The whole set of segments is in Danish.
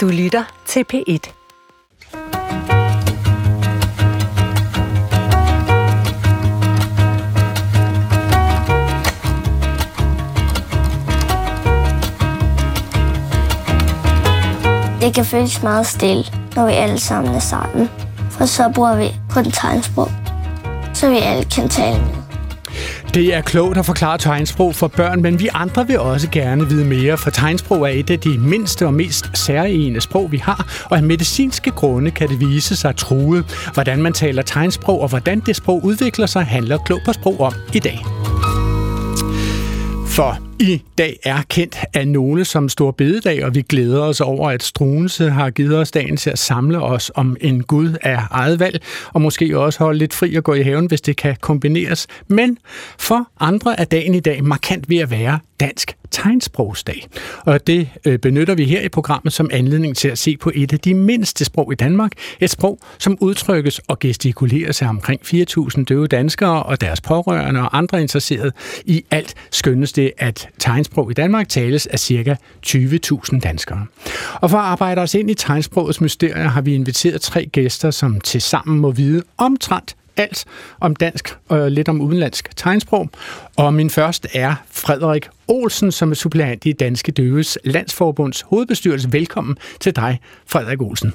Du lytter til P1. Det kan føles meget stille, når vi alle sammen er sammen. For så bruger vi kun tegnsprog, så vi alle kan tale med. Det er klogt at forklare tegnsprog for børn, men vi andre vil også gerne vide mere, for tegnsprog er et af de mindste og mest særlige sprog, vi har, og af medicinske grunde kan det vise sig truet. Hvordan man taler tegnsprog og hvordan det sprog udvikler sig, handler Klog på Sprog om i dag. For i dag er kendt af nogle som stor bededag, og vi glæder os over, at Struense har givet os dagen til at samle os om en Gud af eget valg, og måske også holde lidt fri og gå i haven, hvis det kan kombineres. Men for andre er dagen i dag markant ved at være dansk tegnsprogsdag. Og det øh, benytter vi her i programmet som anledning til at se på et af de mindste sprog i Danmark. Et sprog, som udtrykkes og gestikuleres af omkring 4.000 døve danskere og deres pårørende og andre interesserede. I alt skønnes det, at tegnsprog i Danmark tales af ca. 20.000 danskere. Og for at arbejde os ind i tegnsprogets mysterier har vi inviteret tre gæster, som tilsammen må vide omtrent alt om dansk og lidt om udenlandsk tegnsprog. Og min første er Frederik Olsen, som er suppleant i Danske Døves Landsforbunds hovedbestyrelse. Velkommen til dig, Frederik Olsen.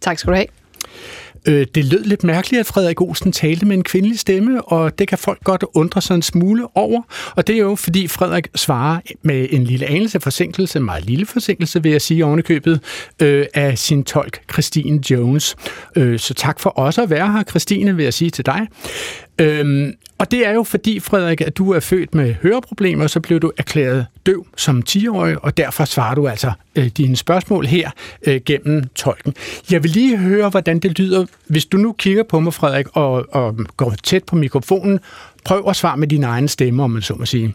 Tak skal du have. Øh, det lød lidt mærkeligt, at Frederik Olsen talte med en kvindelig stemme, og det kan folk godt undre sig en smule over. Og det er jo, fordi Frederik svarer med en lille anelse forsinkelse, en meget lille forsinkelse, vil jeg sige ovenikøbet, øh, af sin tolk, Christine Jones. Øh, så tak for også at være her, Christine, vil jeg sige til dig. Øhm, og det er jo fordi, Frederik, at du er født med høreproblemer, så blev du erklæret døv som 10-årig, og derfor svarer du altså øh, dine spørgsmål her øh, gennem tolken. Jeg vil lige høre, hvordan det lyder, hvis du nu kigger på mig, Frederik, og, og går tæt på mikrofonen. Prøv at svare med din egen stemme, om man så må sige.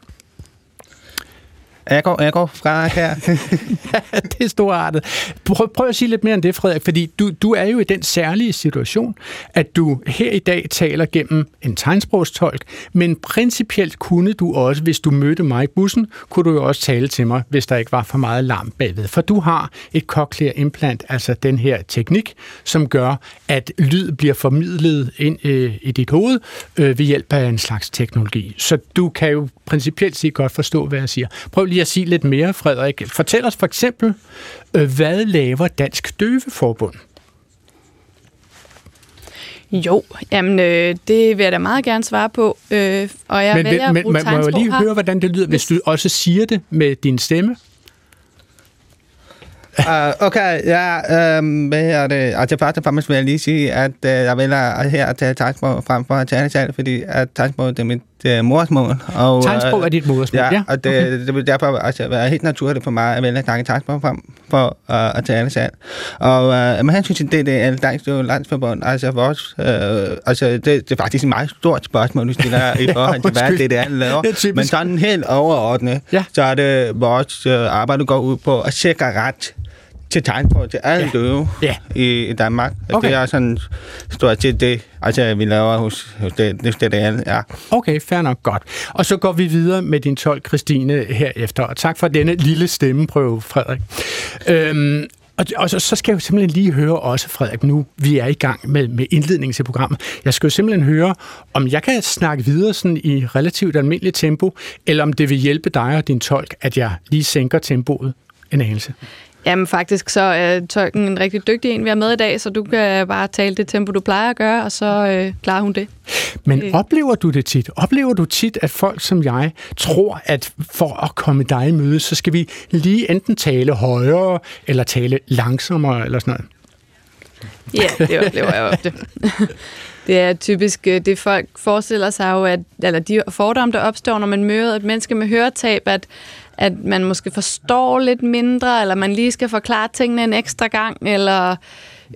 Jeg går, jeg går fra her. ja, det er storartet. Prøv, prøv at sige lidt mere om det, Frederik, fordi du, du er jo i den særlige situation, at du her i dag taler gennem en tegnsprogstolk, men principielt kunne du også, hvis du mødte mig i bussen, kunne du jo også tale til mig, hvis der ikke var for meget larm bagved. For du har et cochlear implant, altså den her teknik, som gør, at lyd bliver formidlet ind øh, i dit hoved øh, ved hjælp af en slags teknologi. Så du kan jo principielt set godt forstå, hvad jeg siger. Prøv lige at sige lidt mere, Frederik. Fortæl os for eksempel, øh, hvad laver Dansk Døveforbund? Jo, jamen øh, det vil jeg da meget gerne svare på, øh, og jeg men, vælger men, men, må jeg lige her. høre, hvordan det lyder, hvis du også siger det med din stemme? uh, okay, ja, um, hvad er det? Altså først og fremmest vil jeg lige sige, at uh, jeg vælger her at tage tegnsprog frem for at tale selv, fordi at tegnsprog det er mit uh, modersmål. Og, tegnsprog er dit modersmål, ja. ja. og det, okay. det, vil derfor altså, være helt naturligt for mig at vælge at tage tegnsprog frem for uh, at tale selv. Og uh, med hensyn til det, det er Dansk Landsforbund, altså vores, uh, altså det, det er faktisk et meget stort spørgsmål, du stiller i forhold til, hvad det, er, laver. Det Men sådan helt overordnet, ja. så er det vores uh, arbejde går ud på at sikre ret til tegnsprog til alle ja. døve ja. I, i Danmark. Okay. Det er sådan stort set det, altså, vi laver hos, hos det, det, det, det ja. Okay, fair nok, godt. Og så går vi videre med din tolk, Christine, herefter. Og tak for denne lille stemmeprøve, Frederik. Øhm, og, og så, så skal jeg jo simpelthen lige høre også, Frederik, nu vi er i gang med, med indledningen til programmet. Jeg skal jo simpelthen høre, om jeg kan snakke videre sådan i relativt almindeligt tempo, eller om det vil hjælpe dig og din tolk, at jeg lige sænker tempoet en anelse. Jamen faktisk så er tolken en rigtig dygtig en, vi har med i dag, så du kan bare tale det tempo, du plejer at gøre, og så øh, klarer hun det. Men øh. oplever du det tit? Oplever du tit, at folk som jeg tror, at for at komme dig i møde, så skal vi lige enten tale højere, eller tale langsommere, eller sådan noget? Ja, det oplever jeg ofte. Det er typisk øh, det, folk forestiller sig jo, at, eller de fordomme, der opstår, når man møder et menneske med høretab, at at man måske forstår lidt mindre, eller man lige skal forklare tingene en ekstra gang, eller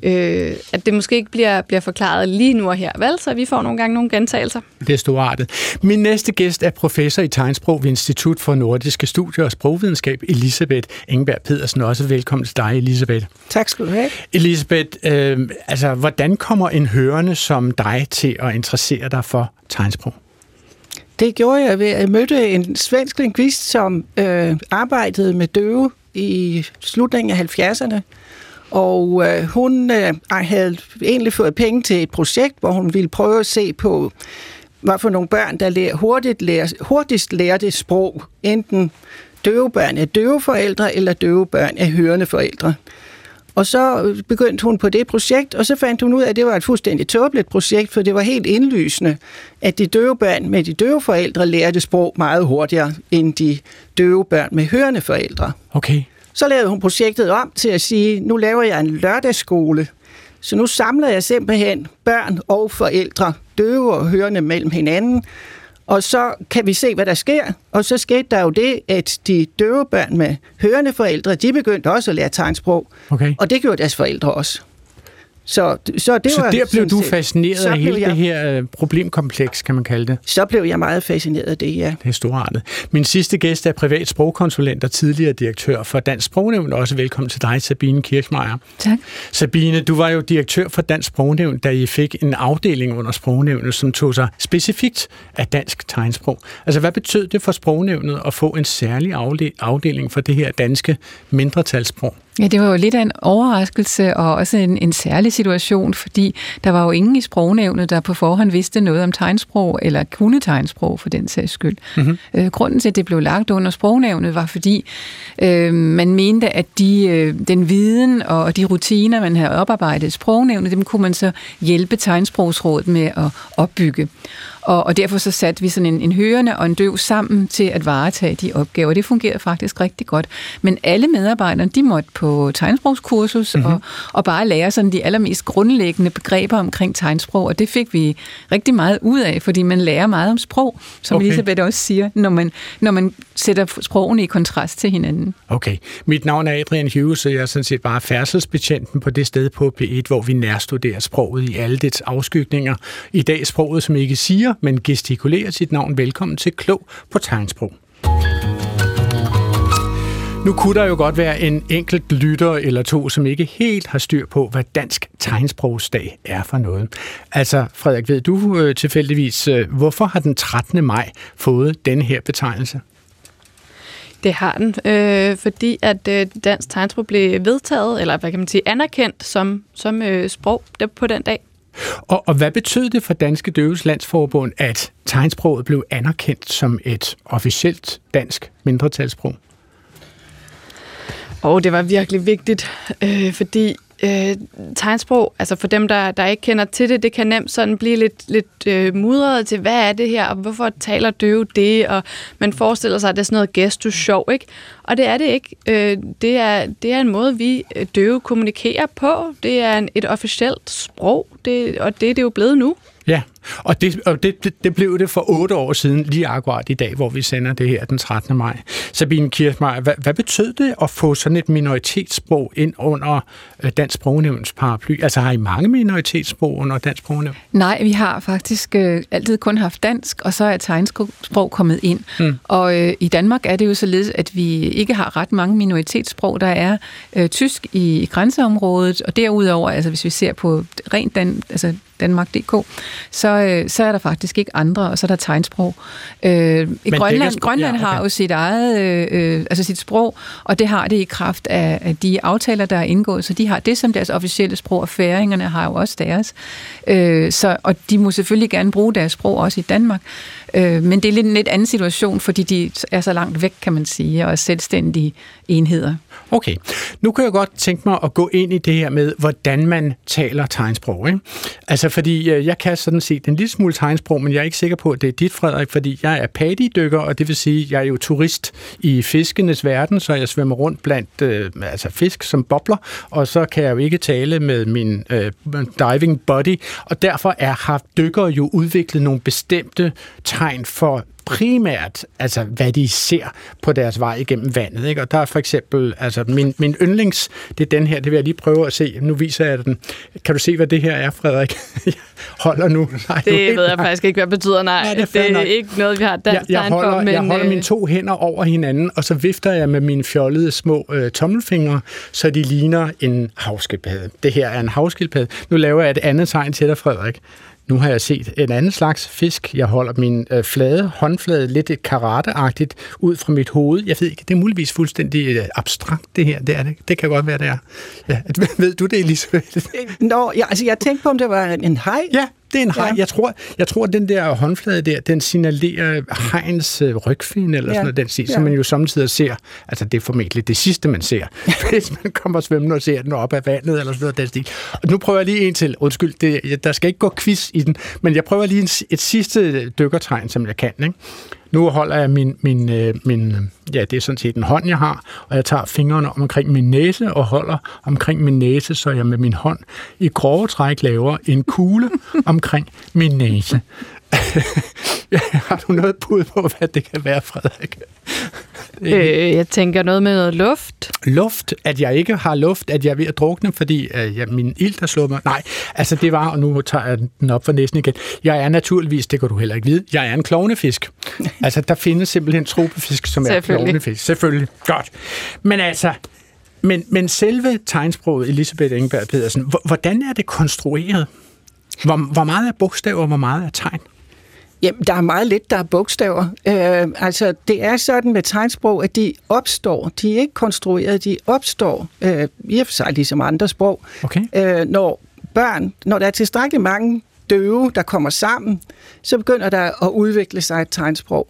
øh, at det måske ikke bliver, bliver forklaret lige nu og her, vel? Så vi får nogle gange nogle gentagelser. Det er storartet. Min næste gæst er professor i tegnsprog ved Institut for Nordiske Studier og Sprogvidenskab, Elisabeth Engberg Pedersen. Også velkommen til dig, Elisabeth. Tak skal du have. Elisabeth, øh, altså, hvordan kommer en hørende som dig til at interessere dig for tegnsprog? Det gjorde jeg ved, at jeg mødte en svensk lingvist, som øh, arbejdede med døve i slutningen af 70'erne, og øh, hun øh, havde egentlig fået penge til et projekt, hvor hun ville prøve at se på, hvad for nogle børn, der lærer, hurtigt lærer, hurtigst lærte sprog. Enten døve børn af døve forældre, eller døve børn af hørende forældre. Og så begyndte hun på det projekt, og så fandt hun ud af, at det var et fuldstændig tåbeligt projekt, for det var helt indlysende, at de døve børn med de døve forældre lærte sprog meget hurtigere end de døve børn med hørende forældre. Okay. Så lavede hun projektet om til at sige, nu laver jeg en lørdagsskole. Så nu samler jeg simpelthen børn og forældre, døve og hørende mellem hinanden, og så kan vi se, hvad der sker. Og så skete der jo det, at de døve børn med hørende forældre, de begyndte også at lære tegnsprog. Okay. Og det gjorde deres forældre også. Så, så, det Så var der blev du set- fascineret så af hele jeg, det her øh, problemkompleks, kan man kalde det. Så blev jeg meget fascineret af det, ja. Det er storartet. Min sidste gæst er privat sprogkonsulent og tidligere direktør for Dansk Sprognævn. Også velkommen til dig, Sabine Kirchmeier. Tak. Sabine, du var jo direktør for Dansk Sprognævn, da I fik en afdeling under Sprognævnet, som tog sig specifikt af dansk tegnsprog. Altså, hvad betød det for Sprognævnet at få en særlig afde- afdeling for det her danske mindretalssprog? Ja, det var jo lidt af en overraskelse og også en, en særlig situation, fordi der var jo ingen i sprognævnet, der på forhånd vidste noget om tegnsprog, eller kunne tegnsprog for den sags skyld. Mm-hmm. Øh, grunden til, at det blev lagt under sprognævnet, var fordi øh, man mente, at de, øh, den viden og de rutiner, man havde oparbejdet i sprognævnet, dem kunne man så hjælpe tegnsprogsrådet med at opbygge. Og, og derfor så satte vi sådan en, en hørende og en døv sammen til at varetage de opgaver. Det fungerede faktisk rigtig godt. Men alle medarbejderne, de måtte på tegnsprogskursus mm-hmm. og, og bare lære sådan de allermest grundlæggende begreber omkring tegnsprog, og det fik vi rigtig meget ud af, fordi man lærer meget om sprog, som Okay. Elisabeth også siger, når man, når man sætter sprogene i kontrast til hinanden. Okay. Mit navn er Adrian Hughes, og jeg er sådan set bare færdselsbetjenten på det sted på P1, hvor vi nærstuderer sproget i alle dets afskygninger. I dag sproget, som ikke siger, men gestikulerer sit navn. Velkommen til Klog på Tegnsprog. Nu kunne der jo godt være en enkelt lytter eller to, som ikke helt har styr på, hvad dansk tegnsprogsdag er for noget. Altså, Frederik, ved du øh, tilfældigvis, øh, hvorfor har den 13. maj fået den her betegnelse? Det har den, øh, fordi at øh, dansk tegnsprog blev vedtaget, eller hvad kan man sige, anerkendt som, som øh, sprog der på den dag. Og, og hvad betød det for Danske Døves Landsforbund, at tegnsproget blev anerkendt som et officielt dansk mindretalssprog? Og det var virkelig vigtigt, øh, fordi øh, tegnsprog, altså for dem, der, der ikke kender til det, det kan nemt sådan blive lidt, lidt øh, mudret til, hvad er det her, og hvorfor taler døve det, og man forestiller sig, at det er sådan noget gestus sjov, ikke? Og det er det ikke. Øh, det, er, det er en måde, vi øh, døve kommunikerer på. Det er en, et officielt sprog, det, og det er det jo blevet nu. Ja, og, det, og det, det, det blev det for otte år siden, lige akkurat i dag, hvor vi sender det her den 13. maj. Sabine Kirchmeier, hvad, hvad betød det at få sådan et minoritetssprog ind under øh, Dansk Sprognævns paraply? Altså har I mange minoritetssprog under Dansk Sprognævn? Nej, vi har faktisk øh, altid kun haft dansk, og så er tegnsprog kommet ind. Mm. Og øh, i Danmark er det jo således, at vi ikke har ret mange minoritetssprog. Der er øh, tysk i, i grænseområdet, og derudover, altså hvis vi ser på rent dan, altså Danmark.dk, så, øh, så er der faktisk ikke andre, og så er der tegnsprog. Øh, i Grønland, sprog- Grønland ja, okay. har jo sit eget, øh, øh, altså sit sprog, og det har det i kraft af, af de aftaler, der er indgået, så de har det som deres officielle sprog, og færingerne har jo også deres. Øh, så, og de må selvfølgelig gerne bruge deres sprog også i Danmark, øh, men det er lidt en lidt anden situation, fordi de er så langt væk, kan man sige, og er selvstændige enheder. Okay, nu kan jeg godt tænke mig at gå ind i det her med, hvordan man taler tegnsprog. Ikke? Altså, Altså, fordi øh, jeg kan sådan set en lille smule tegnsprog, men jeg er ikke sikker på, at det er dit, Frederik, fordi jeg er paddydykker, og det vil sige, at jeg er jo turist i fiskenes verden, så jeg svømmer rundt blandt øh, altså fisk som bobler, og så kan jeg jo ikke tale med min øh, diving buddy, og derfor er, har dykkere jo udviklet nogle bestemte tegn for primært, altså hvad de ser på deres vej igennem vandet. Ikke? Og der er for eksempel, altså min, min yndlings, det er den her, det vil jeg lige prøve at se. Nu viser jeg den. Kan du se, hvad det her er, Frederik? Jeg holder nu. Nej, Det ved jeg faktisk ikke, hvad det betyder. Nej, Nej, det er det er, nok. ikke noget, vi har dansk jeg, jeg holder, for. Men, jeg holder øh, mine to hænder over hinanden, og så vifter jeg med mine fjollede små øh, tommelfingre, så de ligner en havskildpadde. Det her er en havskildpadde. Nu laver jeg et andet tegn til dig, Frederik. Nu har jeg set en anden slags fisk. Jeg holder min øh, flade håndflade lidt karateagtigt ud fra mit hoved. Jeg ved ikke, det er muligvis fuldstændig øh, abstrakt det her. Det, er det. det kan godt være, det er. Ja. Ved du det, Elisabeth? Nå, ja, altså jeg tænkte på, om det var en hej. Ja, det er en hej. Ja. Jeg, tror, jeg tror, at den der håndflade der, den signalerer hegns øh, rygfinde eller ja. sådan noget, den siger, ja. som man jo samtidig ser. Altså, det er formentlig det sidste, man ser, hvis man kommer svømmende og ser den op af vandet eller sådan noget den stil. Og nu prøver jeg lige en til. Undskyld, det, der skal ikke gå quiz i den, men jeg prøver lige en, et sidste dykkertegn, som jeg kan. Ikke? Nu holder jeg min, min, øh, min, ja, det er sådan set en hånd, jeg har, og jeg tager fingrene om omkring min næse og holder omkring min næse, så jeg med min hånd i grove træk laver en kugle omkring min næse. har du noget bud på, hvad det kan være, Frederik? Øh, jeg tænker noget med noget luft. Luft? At jeg ikke har luft? At jeg er ved at drukne, fordi øh, ja, min ild har slået mig? Nej, altså det var, og nu tager jeg den op for næsten igen. Jeg er naturligvis, det kan du heller ikke vide, jeg er en klovnefisk. altså der findes simpelthen tropefisk, som er klovnefisk. Selvfølgelig. Godt. Men altså, men, men selve tegnsproget, Elisabeth Engberg Pedersen, hvordan er det konstrueret? Hvor, hvor meget er bogstaver, og hvor meget er tegn? Jamen, der er meget lidt, der er bogstaver. Øh, altså, det er sådan med tegnsprog, at de opstår. De er ikke konstrueret, de opstår øh, i og for sig ligesom andre sprog. Okay. Øh, når børn, når der er tilstrækkeligt mange døve, der kommer sammen, så begynder der at udvikle sig et tegnsprog.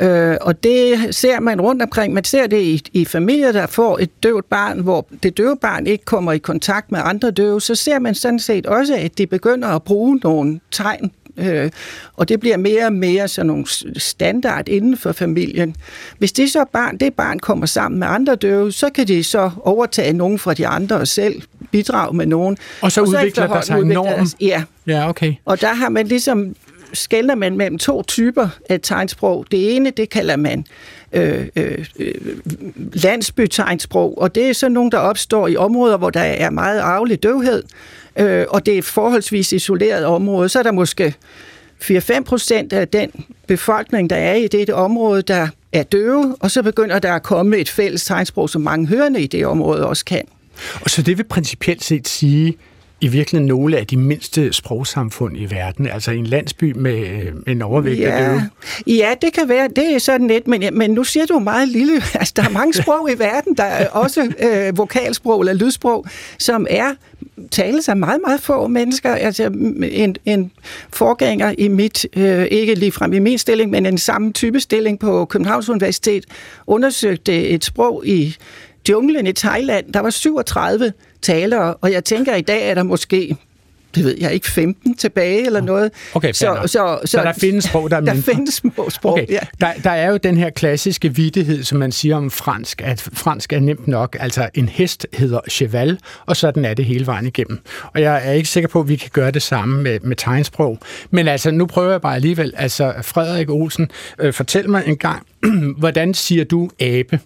Øh, og det ser man rundt omkring. Man ser det i, i familier, der får et døvt barn, hvor det døve barn ikke kommer i kontakt med andre døve. Så ser man sådan set også, at de begynder at bruge nogle tegn Øh, og det bliver mere og mere sådan nogle standard inden for familien. Hvis det så barn, det barn kommer sammen med andre døve, så kan de så overtage nogen fra de andre og selv bidrage med nogen. Og så, og så udvikler der sig en norm? Ja. ja, okay. Og der har man ligesom skældner man mellem to typer af tegnsprog. Det ene, det kalder man øh, øh, landsbytegnsprog, og det er sådan nogle, der opstår i områder, hvor der er meget arvelig døvhed, øh, og det er et forholdsvis isoleret område. Så er der måske 4-5 procent af den befolkning, der er i det område, der er døve, og så begynder der at komme et fælles tegnsprog, som mange hørende i det område også kan. Og så det vil principielt set sige, i virkeligheden nogle af de mindste sprogsamfund i verden, altså en landsby med, med en overvægt ja. af døve? Ja, det kan være. Det er sådan lidt, men, men nu siger du meget lille. Altså, der er mange sprog i verden, der er også øh, vokalsprog eller lydsprog, som er tales af meget, meget få mennesker. Altså en, en forgænger i mit, øh, ikke lige frem i min stilling, men en samme type stilling på Københavns Universitet, undersøgte et sprog i junglen i Thailand. Der var 37 talere, og jeg tænker, at i dag er der måske det ved jeg ikke, 15 tilbage eller noget. Okay, så, så, så, så der findes sprog, der er mindre. Der findes små sprog, okay. ja. Der, der er jo den her klassiske vidighed, som man siger om fransk, at fransk er nemt nok. Altså, en hest hedder cheval, og sådan er det hele vejen igennem. Og jeg er ikke sikker på, at vi kan gøre det samme med, med tegnsprog. Men altså, nu prøver jeg bare alligevel. Altså, Frederik Olsen, øh, fortæl mig en gang, hvordan siger du abe?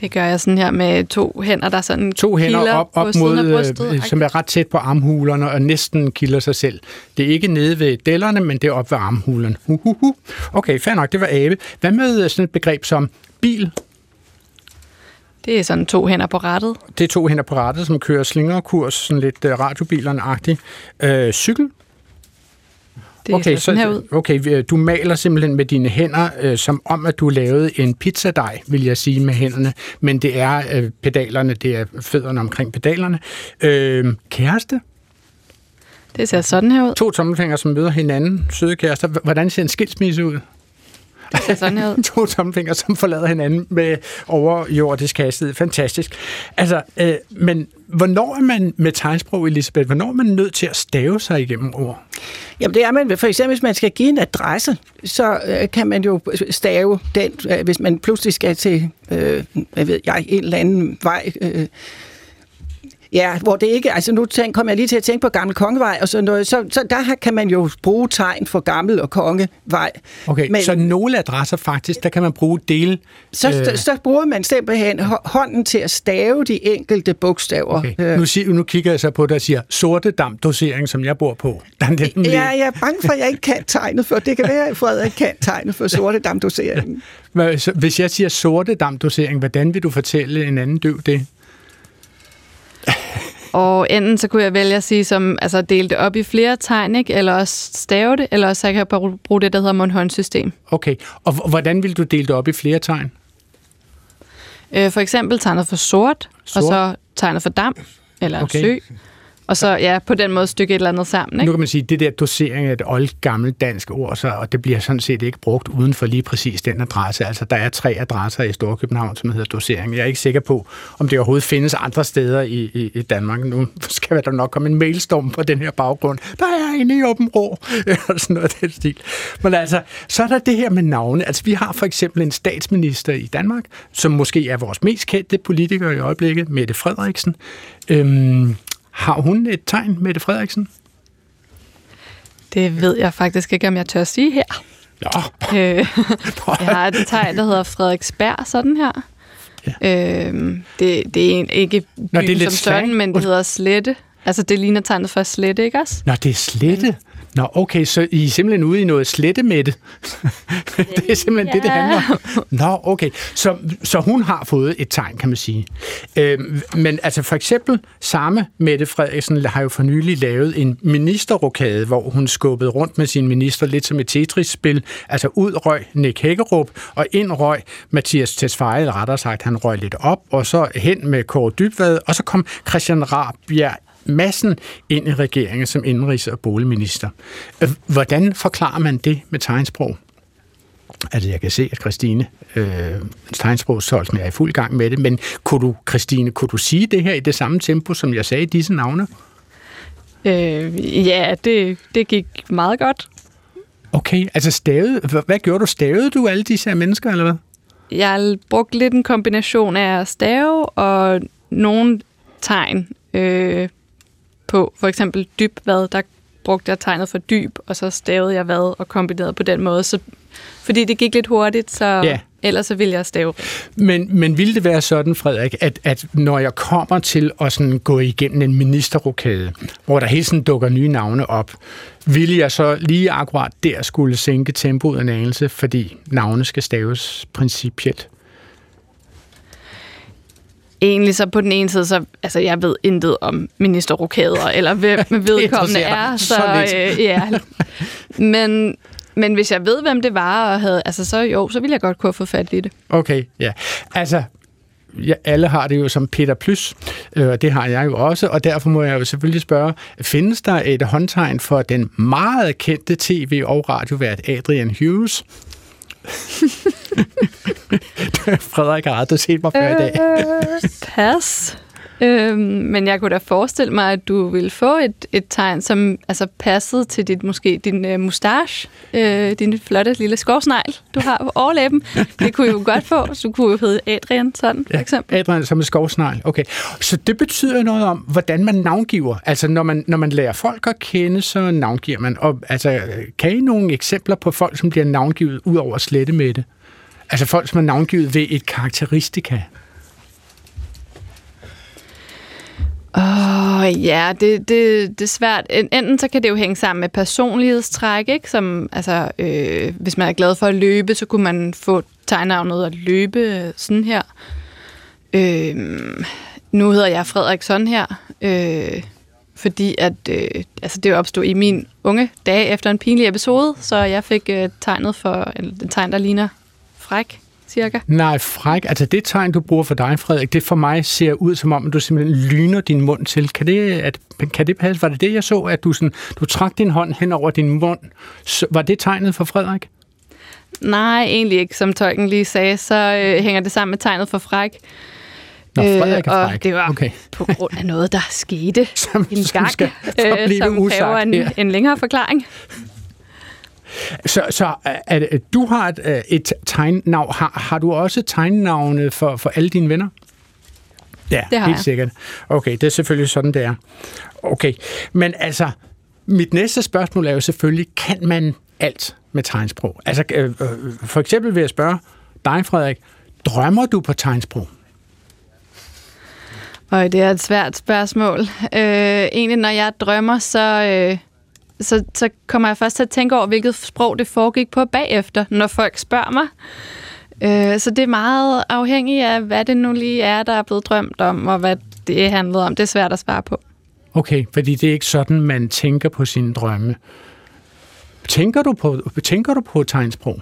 Det gør jeg sådan her med to hænder, der sådan To hænder op, op mod, brystet, øh, som er ret tæt på armhulerne og næsten kilder sig selv. Det er ikke nede ved dellerne, men det er op ved armhulen. Uhuhu. Okay, fair nok, det var abe. Hvad med øh, sådan et begreb som bil? Det er sådan to hænder på rattet. Det er to hænder på rattet, som kører slingerkurs, sådan lidt uh, radiobilerne-agtigt. Uh, cykel? Det okay, så, her ud. Okay, du maler simpelthen med dine hænder, øh, som om at du lavede en pizzadej, vil jeg sige med hænderne, men det er øh, pedalerne, det er fødderne omkring pedalerne. Øh, kæreste? Det ser sådan her ud. To tommelfingre, som møder hinanden, søde kærester. Hvordan ser en skilsmisse ud? Det ser sådan ud. to tommelfingre, som forlader hinanden med overjordisk hastighed. Fantastisk. Altså, øh, men hvornår er man med tegnsprog, Elisabeth, hvornår er man nødt til at stave sig igennem ord? Jamen det er man, for eksempel hvis man skal give en adresse, så øh, kan man jo stave den, øh, hvis man pludselig skal til, øh, jeg ved jeg, en eller anden vej, øh, Ja, hvor det ikke, altså nu tænk, kom jeg lige til at tænke på Gammel Kongevej og sådan noget, så, så der kan man jo bruge tegn for Gammel og Kongevej. Okay, Men, så nogle adresser faktisk, der kan man bruge del... Så, øh... så bruger man simpelthen hånden til at stave de enkelte bogstaver. Okay. Øh. Nu, sig, nu kigger jeg så på og siger, sorte dosering, som jeg bor på. Der er ja, jeg er bange for, at jeg ikke kan tegne for. Det kan være, at Frederik kan tegne for sorte dosering. Hvis jeg siger sorte dosering, hvordan vil du fortælle en anden døv det? Og enten så kunne jeg vælge at sige, som, altså dele det op i flere tegn, ikke? eller også stave det, eller også så kan jeg bare bruge det, der hedder mundhåndssystem. Okay, og hvordan vil du dele det op i flere tegn? Øh, for eksempel tegnet for sort, sort, og så tegnet for dam, eller okay. sø. Og så ja, på den måde stykke et eller andet sammen. Nu Ikke? kan man sige, at det der dosering er et oldgammelt dansk ord, så, og det bliver sådan set ikke brugt uden for lige præcis den adresse. Altså, der er tre adresser i Storkøbenhavn, som hedder dosering. Jeg er ikke sikker på, om det overhovedet findes andre steder i, i, i Danmark. Nu skal der nok komme en mailstorm på den her baggrund. Der er en i Åben Rå, eller sådan noget af den stil. Men altså, så er der det her med navne. Altså, vi har for eksempel en statsminister i Danmark, som måske er vores mest kendte politiker i øjeblikket, Mette Frederiksen. Øhm, har hun et tegn, Mette Frederiksen? Det ved jeg faktisk ikke, om jeg tør sige her. Nå, Øh, jeg har et tegn, der hedder Frederiksberg, sådan her. Ja. Øh, det, det er ikke byen Nå, det er som sådan, slang. men det hedder Slette. Altså, det ligner tegnet for Slette, ikke også? Nå, det er slette. Nå, okay, så I er simpelthen ude i noget slettemætte. det er simpelthen det, det handler om. Nå, okay. Så, så hun har fået et tegn, kan man sige. Øhm, men altså for eksempel, samme Mette Frederiksen har jo for nylig lavet en ministerrokade, hvor hun skubbede rundt med sin minister lidt som et Tetris-spil. Altså ud røg Nick Hækkerup, og ind røg Mathias Tesfaye, eller rettere sagt, han røg lidt op, og så hen med Kåre Dybvad, og så kom Christian Rabjerg massen ind i regeringen som indrigs- og boligminister. Øh, Hvordan forklarer man det med tegnsprog? Altså, jeg kan se, at Christine, øh, tegnsprogstolken er i fuld gang med det, men kunne du, Christine, kunne du sige det her i det samme tempo, som jeg sagde i disse navne? Øh, ja, det, det gik meget godt. Okay, altså stavede, hvad, hvad gjorde du? Stavede du alle disse her mennesker, eller hvad? Jeg brugte lidt en kombination af stave og nogle tegn øh, på. For eksempel dyb hvad, der brugte jeg tegnet for dyb, og så stavede jeg hvad og kombinerede på den måde. Så, fordi det gik lidt hurtigt, så Ja. ellers så ville jeg stave. Men, men ville det være sådan, Frederik, at, at når jeg kommer til at sådan gå igennem en ministerrokade, hvor der hele tiden dukker nye navne op, ville jeg så lige akkurat der skulle sænke tempoet en anelse, fordi navne skal staves principielt? Egentlig så på den ene side, så altså, jeg ved intet om ministerrokader, eller hvem vedkommende er. Så, så øh, ja. Men, men hvis jeg ved, hvem det var, og havde, altså, så jo, så ville jeg godt kunne få fat i det. Okay, ja. Altså, ja, alle har det jo som Peter Plus, øh, og det har jeg jo også, og derfor må jeg jo selvfølgelig spørge, findes der et håndtegn for den meget kendte tv- og radiovært Adrian Hughes? Frederik har aldrig set mig før i dag. Øh, pas. Øhm, men jeg kunne da forestille mig, at du ville få et, et tegn, som altså, passede til dit, måske din øh, mustache, øh, din flotte lille skovsnegl, du har på overlæben. Det kunne jo godt få, så du kunne jo hedde Adrian sådan, for eksempel. Adrian som en skovsnegl. Okay. Så det betyder noget om, hvordan man navngiver. Altså, når man, når man lærer folk at kende, så navngiver man. Og, altså, kan I nogle eksempler på folk, som bliver navngivet ud over slette med det? Altså folk, som er navngivet ved et karakteristika. Åh, oh, ja, det, det, det er svært. Enten så kan det jo hænge sammen med personlighedstræk, ikke? Som, altså, øh, hvis man er glad for at løbe, så kunne man få tegnavnet at løbe sådan her. Øh, nu hedder jeg Frederik sådan her, øh, fordi at, øh, altså det opstod i min unge dage efter en pinlig episode, så jeg fik øh, tegnet for, eller tegn, der ligner fræk, cirka. Nej, fræk. Altså det tegn, du bruger for dig, Frederik, det for mig ser ud som om, at du simpelthen lyner din mund til. Kan det, at, kan det passe? Var det det, jeg så, at du, sådan, du trak din hånd hen over din mund? Så, var det tegnet for Frederik? Nej, egentlig ikke. Som tolken lige sagde, så øh, hænger det sammen med tegnet for fræk. Nå, Frederik er og fræk. det var Okay. på grund af noget, der skete Som- en som gang, skal øh, forblive som kræver en, en længere forklaring. Så, så at, at du har et, øh, et tegnnavn. Har, har du også tegnnavne for, for alle dine venner? Ja, Det har helt jeg. sikkert. Okay, det er selvfølgelig sådan, det er. Okay, men altså, mit næste spørgsmål er jo selvfølgelig, kan man alt med tegnsprog? Altså, øh, øh, for eksempel vil jeg spørge dig, Frederik, drømmer du på tegnsprog? Og det er et svært spørgsmål. Øh, egentlig, når jeg drømmer, så, øh, så, så kommer jeg først til at tænke over, hvilket sprog det foregik på bagefter, når folk spørger mig. Øh, så det er meget afhængigt af, hvad det nu lige er, der er blevet drømt om, og hvad det handlede om. Det er svært at svare på. Okay, fordi det er ikke sådan, man tænker på sine drømme. Tænker du på, tænker du på tegnsprog?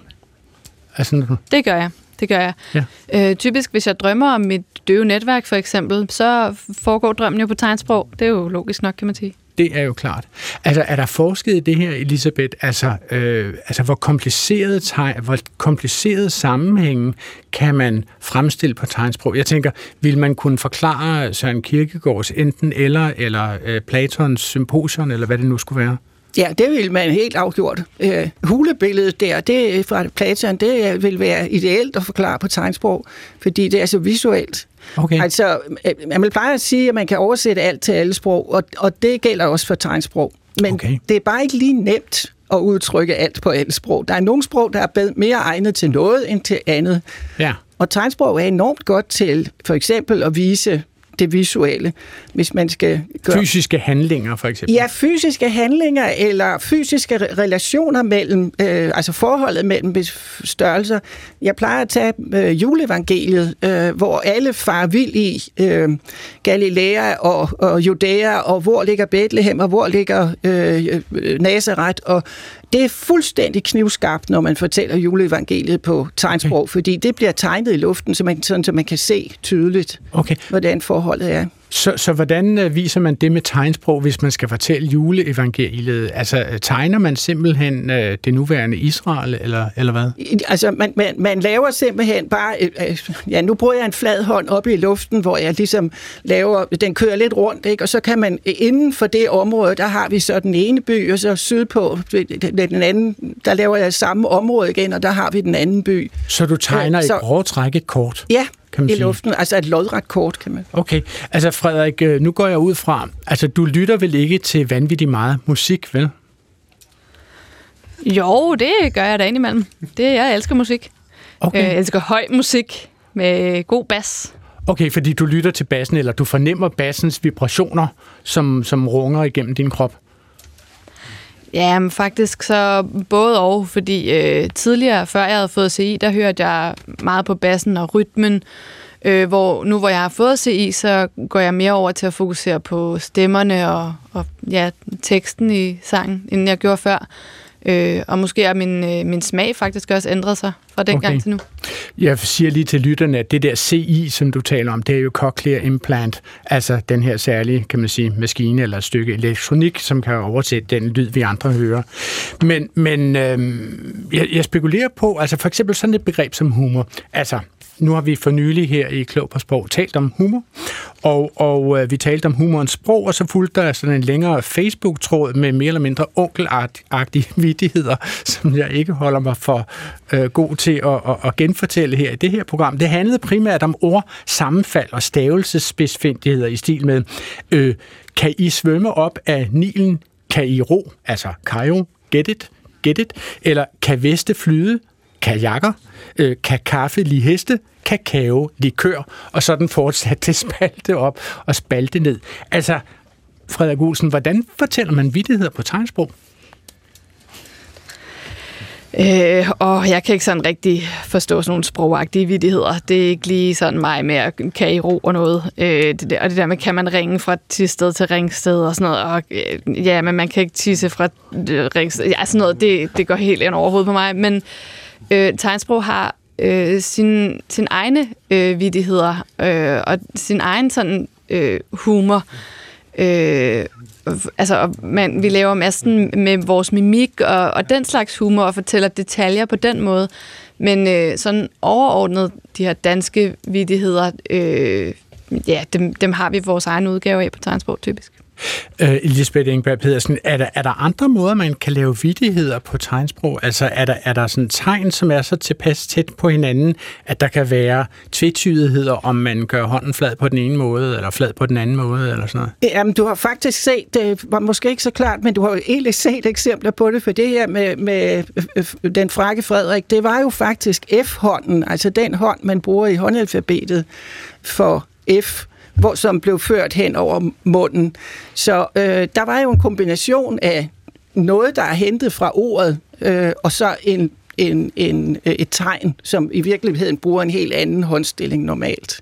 Altså. Det gør jeg. Det gør jeg. Ja. Øh, typisk, hvis jeg drømmer om mit døve netværk, for eksempel, så foregår drømmen jo på tegnsprog. Det er jo logisk nok, kan man sige. Det er jo klart. Altså, er der forsket i det her, Elisabeth? Altså, øh, altså hvor komplicerede tegn, hvor komplicerede sammenhænge kan man fremstille på tegnsprog? Jeg tænker, vil man kunne forklare Søren Kierkegaards enten eller, eller øh, Platons symposion, eller hvad det nu skulle være? Ja, det vil man helt afgjort. Øh, hulebilledet der, det fra Platon, det vil være ideelt at forklare på tegnsprog, fordi det er så visuelt. Okay. Altså, øh, man vil pleje at sige, at man kan oversætte alt til alle sprog, og, og det gælder også for tegnsprog. Men okay. det er bare ikke lige nemt at udtrykke alt på alle sprog. Der er nogle sprog, der er mere egnet til noget end til andet. Ja. Og tegnsprog er enormt godt til for eksempel at vise det visuelle, hvis man skal gøre... Fysiske handlinger, for eksempel? Ja, fysiske handlinger, eller fysiske relationer mellem, øh, altså forholdet mellem størrelser. Jeg plejer at tage øh, juleevangeliet, øh, hvor alle far vild i øh, Galilea og, og Judæa, og hvor ligger Bethlehem, og hvor ligger øh, Nazareth, og det er fuldstændig knivskarpt, når man fortæller juleevangeliet på tegnsprog, okay. fordi det bliver tegnet i luften, så man, sådan, så man kan se tydeligt, okay. hvordan forholdet er. Så, så hvordan øh, viser man det med tegnsprog, hvis man skal fortælle juleevangeliet? Altså, øh, tegner man simpelthen øh, det nuværende Israel, eller, eller hvad? Altså, man, man, man laver simpelthen bare... Øh, ja, nu bruger jeg en flad hånd op i luften, hvor jeg ligesom laver... Den kører lidt rundt, ikke? Og så kan man inden for det område, der har vi så den ene by, og så sydpå den anden, der laver jeg samme område igen, og der har vi den anden by. Så du tegner så, i grove træk et kort? Ja, kan man i sige. luften. Altså et lodret kort, kan man. Okay. Altså Frederik, øh, nu går jeg ud fra, altså du lytter vel ikke til vanvittigt meget musik, vel? Jo, det gør jeg da indimellem. Det, jeg elsker musik. Okay. Øh, jeg elsker høj musik med god bas. Okay, fordi du lytter til bassen, eller du fornemmer bassens vibrationer, som, som runger igennem din krop? Ja, men faktisk så både og, fordi øh, tidligere, før jeg havde fået CI, der hørte jeg meget på bassen og rytmen, øh, hvor nu hvor jeg har fået CI, så går jeg mere over til at fokusere på stemmerne og, og ja, teksten i sangen, end jeg gjorde før. Øh, og måske har min, øh, min smag faktisk også ændret sig fra den okay. til nu. Jeg siger lige til lytterne, at det der CI, som du taler om, det er jo cochlear implant, altså den her særlige, kan man sige, maskine eller et stykke elektronik, som kan oversætte den lyd, vi andre hører. Men, men øh, jeg, jeg spekulerer på, altså for eksempel sådan et begreb som humor. Altså, nu har vi for nylig her i Klog på Sprog talt om humor, og, og øh, vi talte om humorens sprog, og så fulgte der sådan en længere Facebook-tråd med mere eller mindre onkelagtige vidigheder, som jeg ikke holder mig for øh, god til at, at, at genfortælle her i det her program. Det handlede primært om ord, sammenfald og stavelsesspidsfindigheder i stil med, øh, kan I svømme op af Nilen? Kan I ro? Altså, Kajo, get it? Get it? Eller kan Veste flyde? kajakker, øh, kan kaffe lige heste, kakao, likør, og sådan fortsat til spalte op og spalte ned. Altså, Frederik Olsen, hvordan fortæller man vidtigheder på tegnsprog? Øh, og jeg kan ikke sådan rigtig forstå sådan nogle sprogagtige vidigheder. Det er ikke lige sådan mig med at kan i ro og noget. Øh, det der, og det der med, kan man ringe fra Tisted til ringsted og sådan noget. Og, øh, ja, men man kan ikke tisse fra øh, ringsted. Ja, sådan noget, det, det går helt ind overhovedet på mig. Men øh, tegnsprog har øh, sin, sin egne øh, vidigheder øh, og sin egen sådan øh, humor. Øh, altså, man, vi laver massen med vores mimik og, og den slags humor og fortæller detaljer på den måde. Men øh, sådan overordnet, de her danske vidigheder, øh, ja, dem, dem har vi vores egen udgave af på tegnsprog typisk. Øh, Elisabeth Engberg Pedersen, er der, er der andre måder, man kan lave vidigheder på tegnsprog? Altså er der, er der sådan tegn, som er så tilpas tæt på hinanden, at der kan være tvetydigheder, om man gør hånden flad på den ene måde, eller flad på den anden måde, eller sådan noget? Jamen, du har faktisk set, det var måske ikke så klart, men du har jo egentlig set eksempler på det, for det her med, med øh, øh, den frakke Frederik, det var jo faktisk F-hånden, altså den hånd, man bruger i håndalfabetet for F, hvor, som blev ført hen over munden. Så øh, der var jo en kombination af noget, der er hentet fra ordet, øh, og så en, en, en, øh, et tegn, som i virkeligheden bruger en helt anden håndstilling normalt.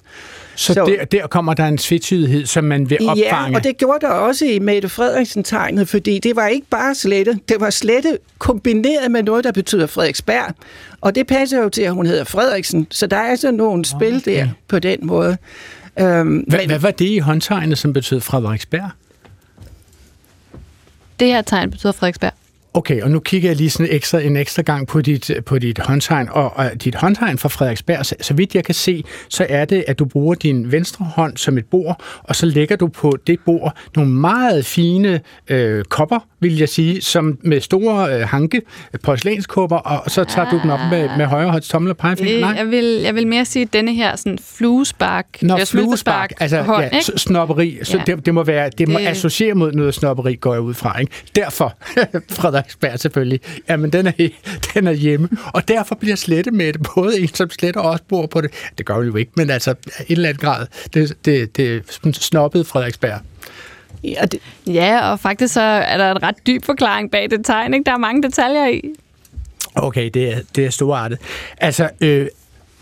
Så, så der, der kommer der en tvetydighed, som man vil opfange? Ja, og det gjorde der også i Mette Frederiksen-tegnet, fordi det var ikke bare slette, det var slette kombineret med noget, der betyder Frederiksberg. Og det passer jo til, at hun hedder Frederiksen, så der er sådan nogle spil okay. der på den måde. Øhm, hvad, men, hvad var det i håndtegnet, som betød Frederiksberg? Det her tegn betyder Frederiksberg. Okay, og nu kigger jeg lige sådan ekstra, en ekstra gang på dit, på dit håndtegn, og, og dit håndtegn fra Frederiksberg, så, så vidt jeg kan se, så er det, at du bruger din venstre hånd som et bord, og så lægger du på det bord nogle meget fine øh, kopper, vil jeg sige, som med store øh, hanke, porcelænskopper, og så tager ah, du den op med, med højre hånds tommel og pegefinger? Nej? Jeg vil, jeg vil mere sige, at denne her sådan fluespark, Nå, fluespark, altså hånd, ja, snopperi, så ja. det, det, må være, det må det... associere mod noget snopperi, går jeg ud fra, ikke? Derfor, Frederiksberg selvfølgelig, jamen den er, den er hjemme, og derfor bliver slette med det, både en som sletter og også bor på det, det gør vi jo ikke, men altså en eller anden grad, det, det, det snoppede Frederiksberg. Ja, det... ja, og faktisk så er der en ret dyb forklaring bag det tegn. Ikke? Der er mange detaljer i. Okay, det er, det er storartet. Altså, øh,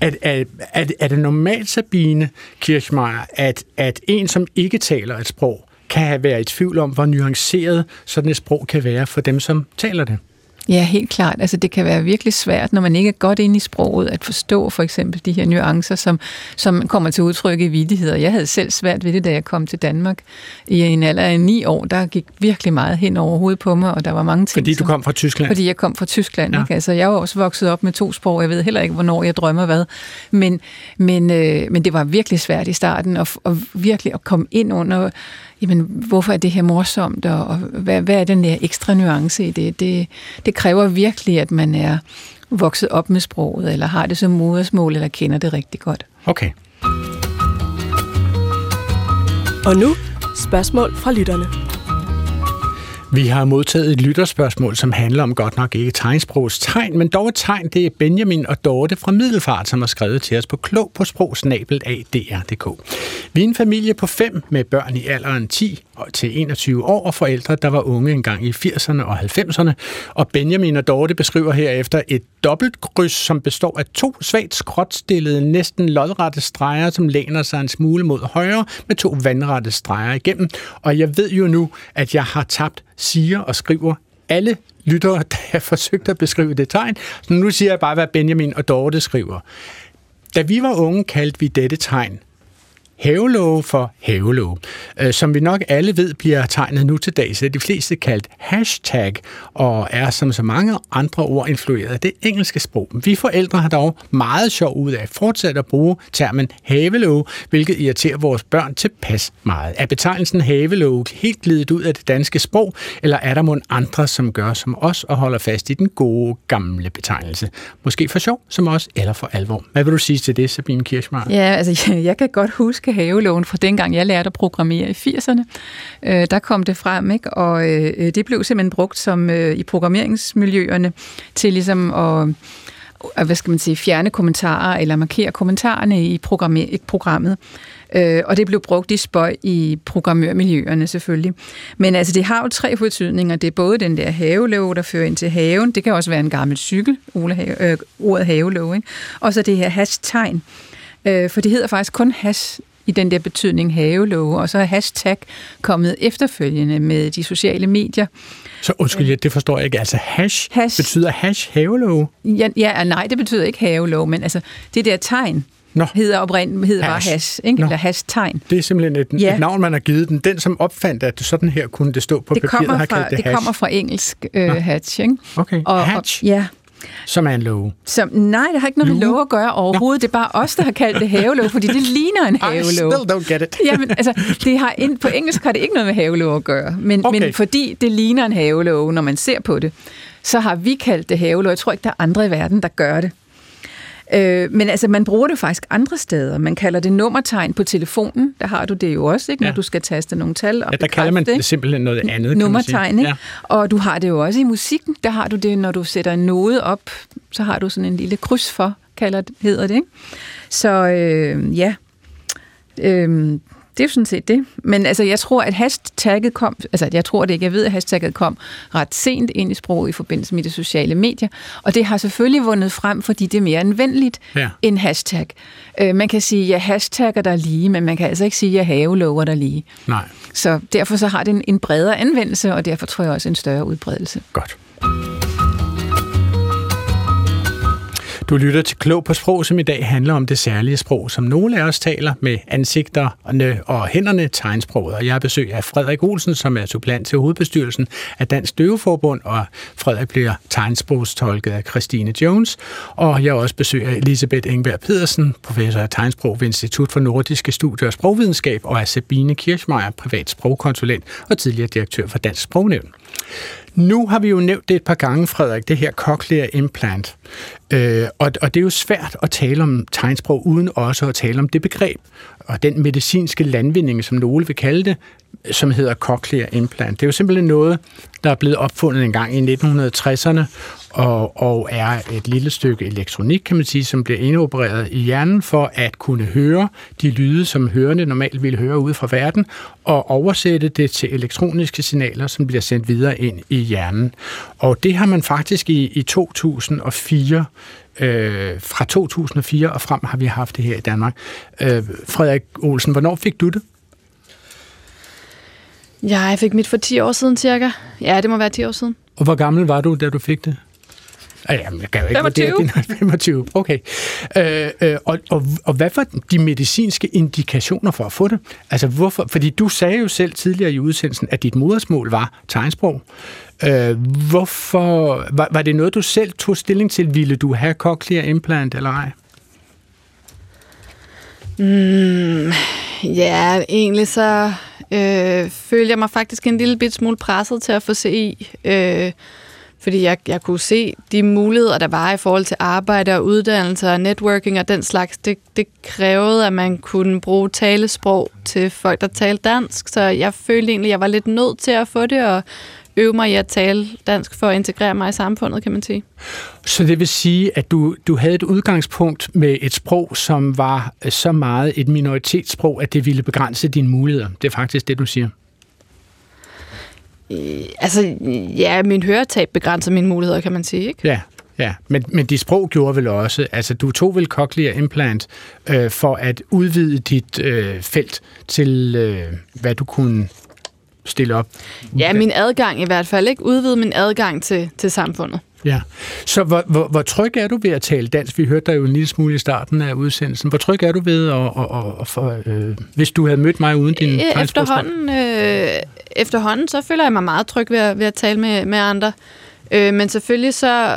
er, er, er, er det normalt, Sabine Kirchmeier, at, at en, som ikke taler et sprog, kan være i tvivl om, hvor nuanceret sådan et sprog kan være for dem, som taler det? Ja, helt klart. Altså, det kan være virkelig svært, når man ikke er godt inde i sproget, at forstå for eksempel de her nuancer, som, som kommer til udtryk i vidigheder. Jeg havde selv svært ved det, da jeg kom til Danmark. I en alder af ni år, der gik virkelig meget hen over hovedet på mig, og der var mange ting. Fordi du kom fra Tyskland? Fordi jeg kom fra Tyskland. Ja. Ikke? Altså, jeg er også vokset op med to sprog. Jeg ved heller ikke, hvornår jeg drømmer hvad. Men, men, øh, men det var virkelig svært i starten, at, at virkelig at komme ind under jamen, hvorfor er det her morsomt, og, og hvad, hvad er den der ekstra nuance i det? det? Det kræver virkelig, at man er vokset op med sproget, eller har det som modersmål, eller kender det rigtig godt. Okay. Og nu spørgsmål fra lytterne. Vi har modtaget et lytterspørgsmål, som handler om godt nok ikke tegnsprogs tegn, men dog et tegn, det er Benjamin og Dorte fra Middelfart, som har skrevet til os på klog på sprogsnabel.adr.dk. Vi er en familie på fem med børn i alderen 10 til 21 år og forældre, der var unge engang i 80'erne og 90'erne. Og Benjamin og Dorte beskriver herefter et dobbeltkryds, som består af to svagt skråtstillede, næsten lodrette streger, som læner sig en smule mod højre med to vandrette streger igennem. Og jeg ved jo nu, at jeg har tabt siger og skriver alle lyttere, der har forsøgt at beskrive det tegn. Så nu siger jeg bare, hvad Benjamin og Dorte skriver. Da vi var unge, kaldte vi dette tegn havelåge for havelåge. Øh, som vi nok alle ved, bliver tegnet nu til dags, er de fleste kaldt hashtag, og er som så mange andre ord influeret af det engelske sprog. Vi forældre har dog meget sjov ud af fortsat at bruge termen havelåge, hvilket irriterer vores børn tilpas meget. Er betegnelsen havelåge helt glidet ud af det danske sprog, eller er der måske andre, som gør som os og holder fast i den gode, gamle betegnelse? Måske for sjov som os, eller for alvor. Hvad vil du sige til det, Sabine Kirchmar? Ja, altså jeg kan godt huske huske haveloven fra dengang, jeg lærte at programmere i 80'erne. Øh, der kom det frem, ikke? og øh, det blev simpelthen brugt som øh, i programmeringsmiljøerne til ligesom at hvad skal man sige, fjerne kommentarer eller markere kommentarerne i, programmet. Øh, og det blev brugt i spøj i programmørmiljøerne selvfølgelig. Men altså, det har jo tre betydninger. Det er både den der havelov, der fører ind til haven. Det kan også være en gammel cykel, Ole, øh, ordet havelov. Ikke? Og så det her hash-tegn. Øh, for det hedder faktisk kun hash i den der betydning havelåge, og så er hashtag kommet efterfølgende med de sociale medier. Så undskyld, ja, det forstår jeg ikke. Altså hash, hash. betyder hash havelåge? Ja, ja, nej, det betyder ikke havelåge, men altså det der tegn, Nå. hedder oprindeligt hedder hash. bare hash, ikke? eller hash-tegn. Det er simpelthen et, ja. et navn, man har givet den. Den, som opfandt, at sådan her kunne det stå på det papiret, har kaldt det, det hash. Det kommer fra engelsk øh, hatch, ikke? Okay, og, hatch. Og, ja, som er en låge? Som, nej, det har ikke noget med låge at gøre overhovedet. No. Det er bare os, der har kaldt det havelåge, fordi det ligner en havelåge. I still don't get it. Jamen, altså, det har ind, på engelsk har det ikke noget med havelåge at gøre. Men, okay. men fordi det ligner en havelåge, når man ser på det, så har vi kaldt det havelåge. Jeg tror ikke, der er andre i verden, der gør det. Øh, men altså, man bruger det faktisk andre steder. Man kalder det nummertegn på telefonen. Der har du det jo også, ikke, når ja. du skal taste nogle tal og Ja, der kalder man det simpelthen noget andet, Nummertegn, ikke? Ja. Og du har det jo også i musikken. Der har du det, når du sætter en node op, så har du sådan en lille kryds for, kalder det, hedder det, ikke? Så øh, ja, øh, det er jo sådan set det. Men altså, jeg tror, at hashtagget kom, altså jeg tror det ikke, jeg ved, at hashtagget kom ret sent ind i sproget i forbindelse med de sociale medier, og det har selvfølgelig vundet frem, fordi det er mere anvendeligt Ja. end hashtag. Øh, man kan sige, jeg hashtagger der lige, men man kan altså ikke sige, jeg havelover der lige. Nej, Så derfor så har det en, en bredere anvendelse, og derfor tror jeg også en større udbredelse. godt. Du lytter til Klog på Sprog, som i dag handler om det særlige sprog, som nogle af os taler med ansigterne og hænderne tegnsproget. Og jeg har besøg af Frederik Olsen, som er supplant til hovedbestyrelsen af Dansk Døveforbund, og Frederik bliver tegnsprogstolket af Christine Jones. Og jeg har også besøg af Elisabeth Engberg Pedersen, professor af tegnsprog ved Institut for Nordiske Studier og Sprogvidenskab, og af Sabine Kirchmeier, privat sprogkonsulent og tidligere direktør for Dansk Sprognævn. Nu har vi jo nævnt det et par gange, Frederik, det her cochlear implant. Øh, og, og det er jo svært at tale om tegnsprog, uden også at tale om det begreb. Og den medicinske landvinding, som nogle vil kalde det, som hedder cochlear implant. Det er jo simpelthen noget, der er blevet opfundet en gang i 1960'erne, og, og er et lille stykke elektronik, kan man sige, som bliver indopereret i hjernen for at kunne høre de lyde, som hørende normalt ville høre ude fra verden, og oversætte det til elektroniske signaler, som bliver sendt videre ind i hjernen. Og det har man faktisk i, i 2004 Øh, fra 2004 og frem har vi haft det her i Danmark. Øh, Frederik Olsen, hvornår fik du det? Ja, jeg fik mit for 10 år siden cirka. Ja, det må være 10 år siden. Og hvor gammel var du, da du fik det? Ah, jamen, jeg kan jo ikke 25. vurdere din 25. Okay. Øh, øh, og, og, og hvad var de medicinske indikationer for at få det? Altså, hvorfor? Fordi du sagde jo selv tidligere i udsendelsen, at dit modersmål var tegnsprog. Øh, hvorfor? Var, var det noget, du selv tog stilling til? Ville du have cochlear implant eller ej? Mm, ja, egentlig så øh, følte jeg mig faktisk en lille bit smule presset til at få CI. Øh, fordi jeg, jeg kunne se de muligheder, der var i forhold til arbejde og uddannelse og networking og den slags. Det, det krævede, at man kunne bruge talesprog til folk, der talte dansk. Så jeg følte egentlig, at jeg var lidt nødt til at få det og øve mig i at tale dansk for at integrere mig i samfundet, kan man sige. Så det vil sige, at du, du havde et udgangspunkt med et sprog, som var så meget et minoritetssprog, at det ville begrænse dine muligheder. Det er faktisk det, du siger. Øh, altså, ja, min høretab begrænser mine muligheder, kan man sige, ikke? Ja, ja. Men, men dit sprog gjorde vel også, altså du tog vel cochlear implant øh, for at udvide dit øh, felt til, øh, hvad du kunne stille op. Ja, min adgang i hvert fald, ikke? Udvide min adgang til, til samfundet. Ja. Så hvor, hvor, hvor tryg er du ved at tale dansk? Vi hørte dig jo en lille smule i starten af udsendelsen. Hvor tryg er du ved, at, at, at, at for, øh, hvis du havde mødt mig uden din Øh? Efterhånden, øh, efterhånden, så føler jeg mig meget tryg ved at, ved at tale med, med andre. Øh, men selvfølgelig så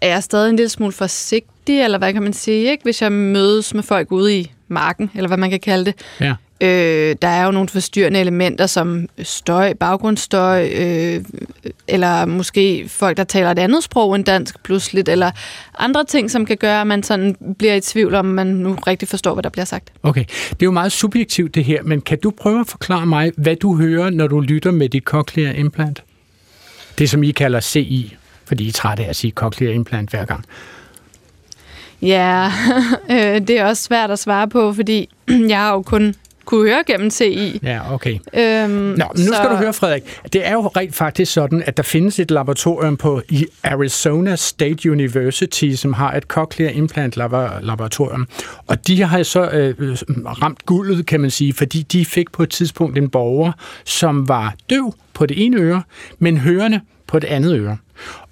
er jeg stadig en lille smule forsigtig, eller hvad kan man sige, ikke? hvis jeg mødes med folk ude i marken, eller hvad man kan kalde det. Ja. Øh, der er jo nogle forstyrrende elementer som støj, baggrundsstøj, øh, eller måske folk, der taler et andet sprog end dansk pludseligt, eller andre ting, som kan gøre, at man sådan bliver i tvivl om, man nu rigtig forstår, hvad der bliver sagt. Okay, det er jo meget subjektivt det her, men kan du prøve at forklare mig, hvad du hører, når du lytter med dit cochlear implant? Det, som I kalder CI, fordi I er trætte af at sige cochlear implant hver gang. Ja, øh, det er også svært at svare på, fordi jeg har jo kun kunne høre gennem CI. Ja, okay. Øhm, Nå, nu skal du høre, Frederik. Det er jo rent faktisk sådan, at der findes et laboratorium på i Arizona State University, som har et cochlear implant labo- laboratorium. Og de har så øh, ramt guldet, kan man sige, fordi de fik på et tidspunkt en borger, som var døv på det ene øre, men hørende på det andet øre.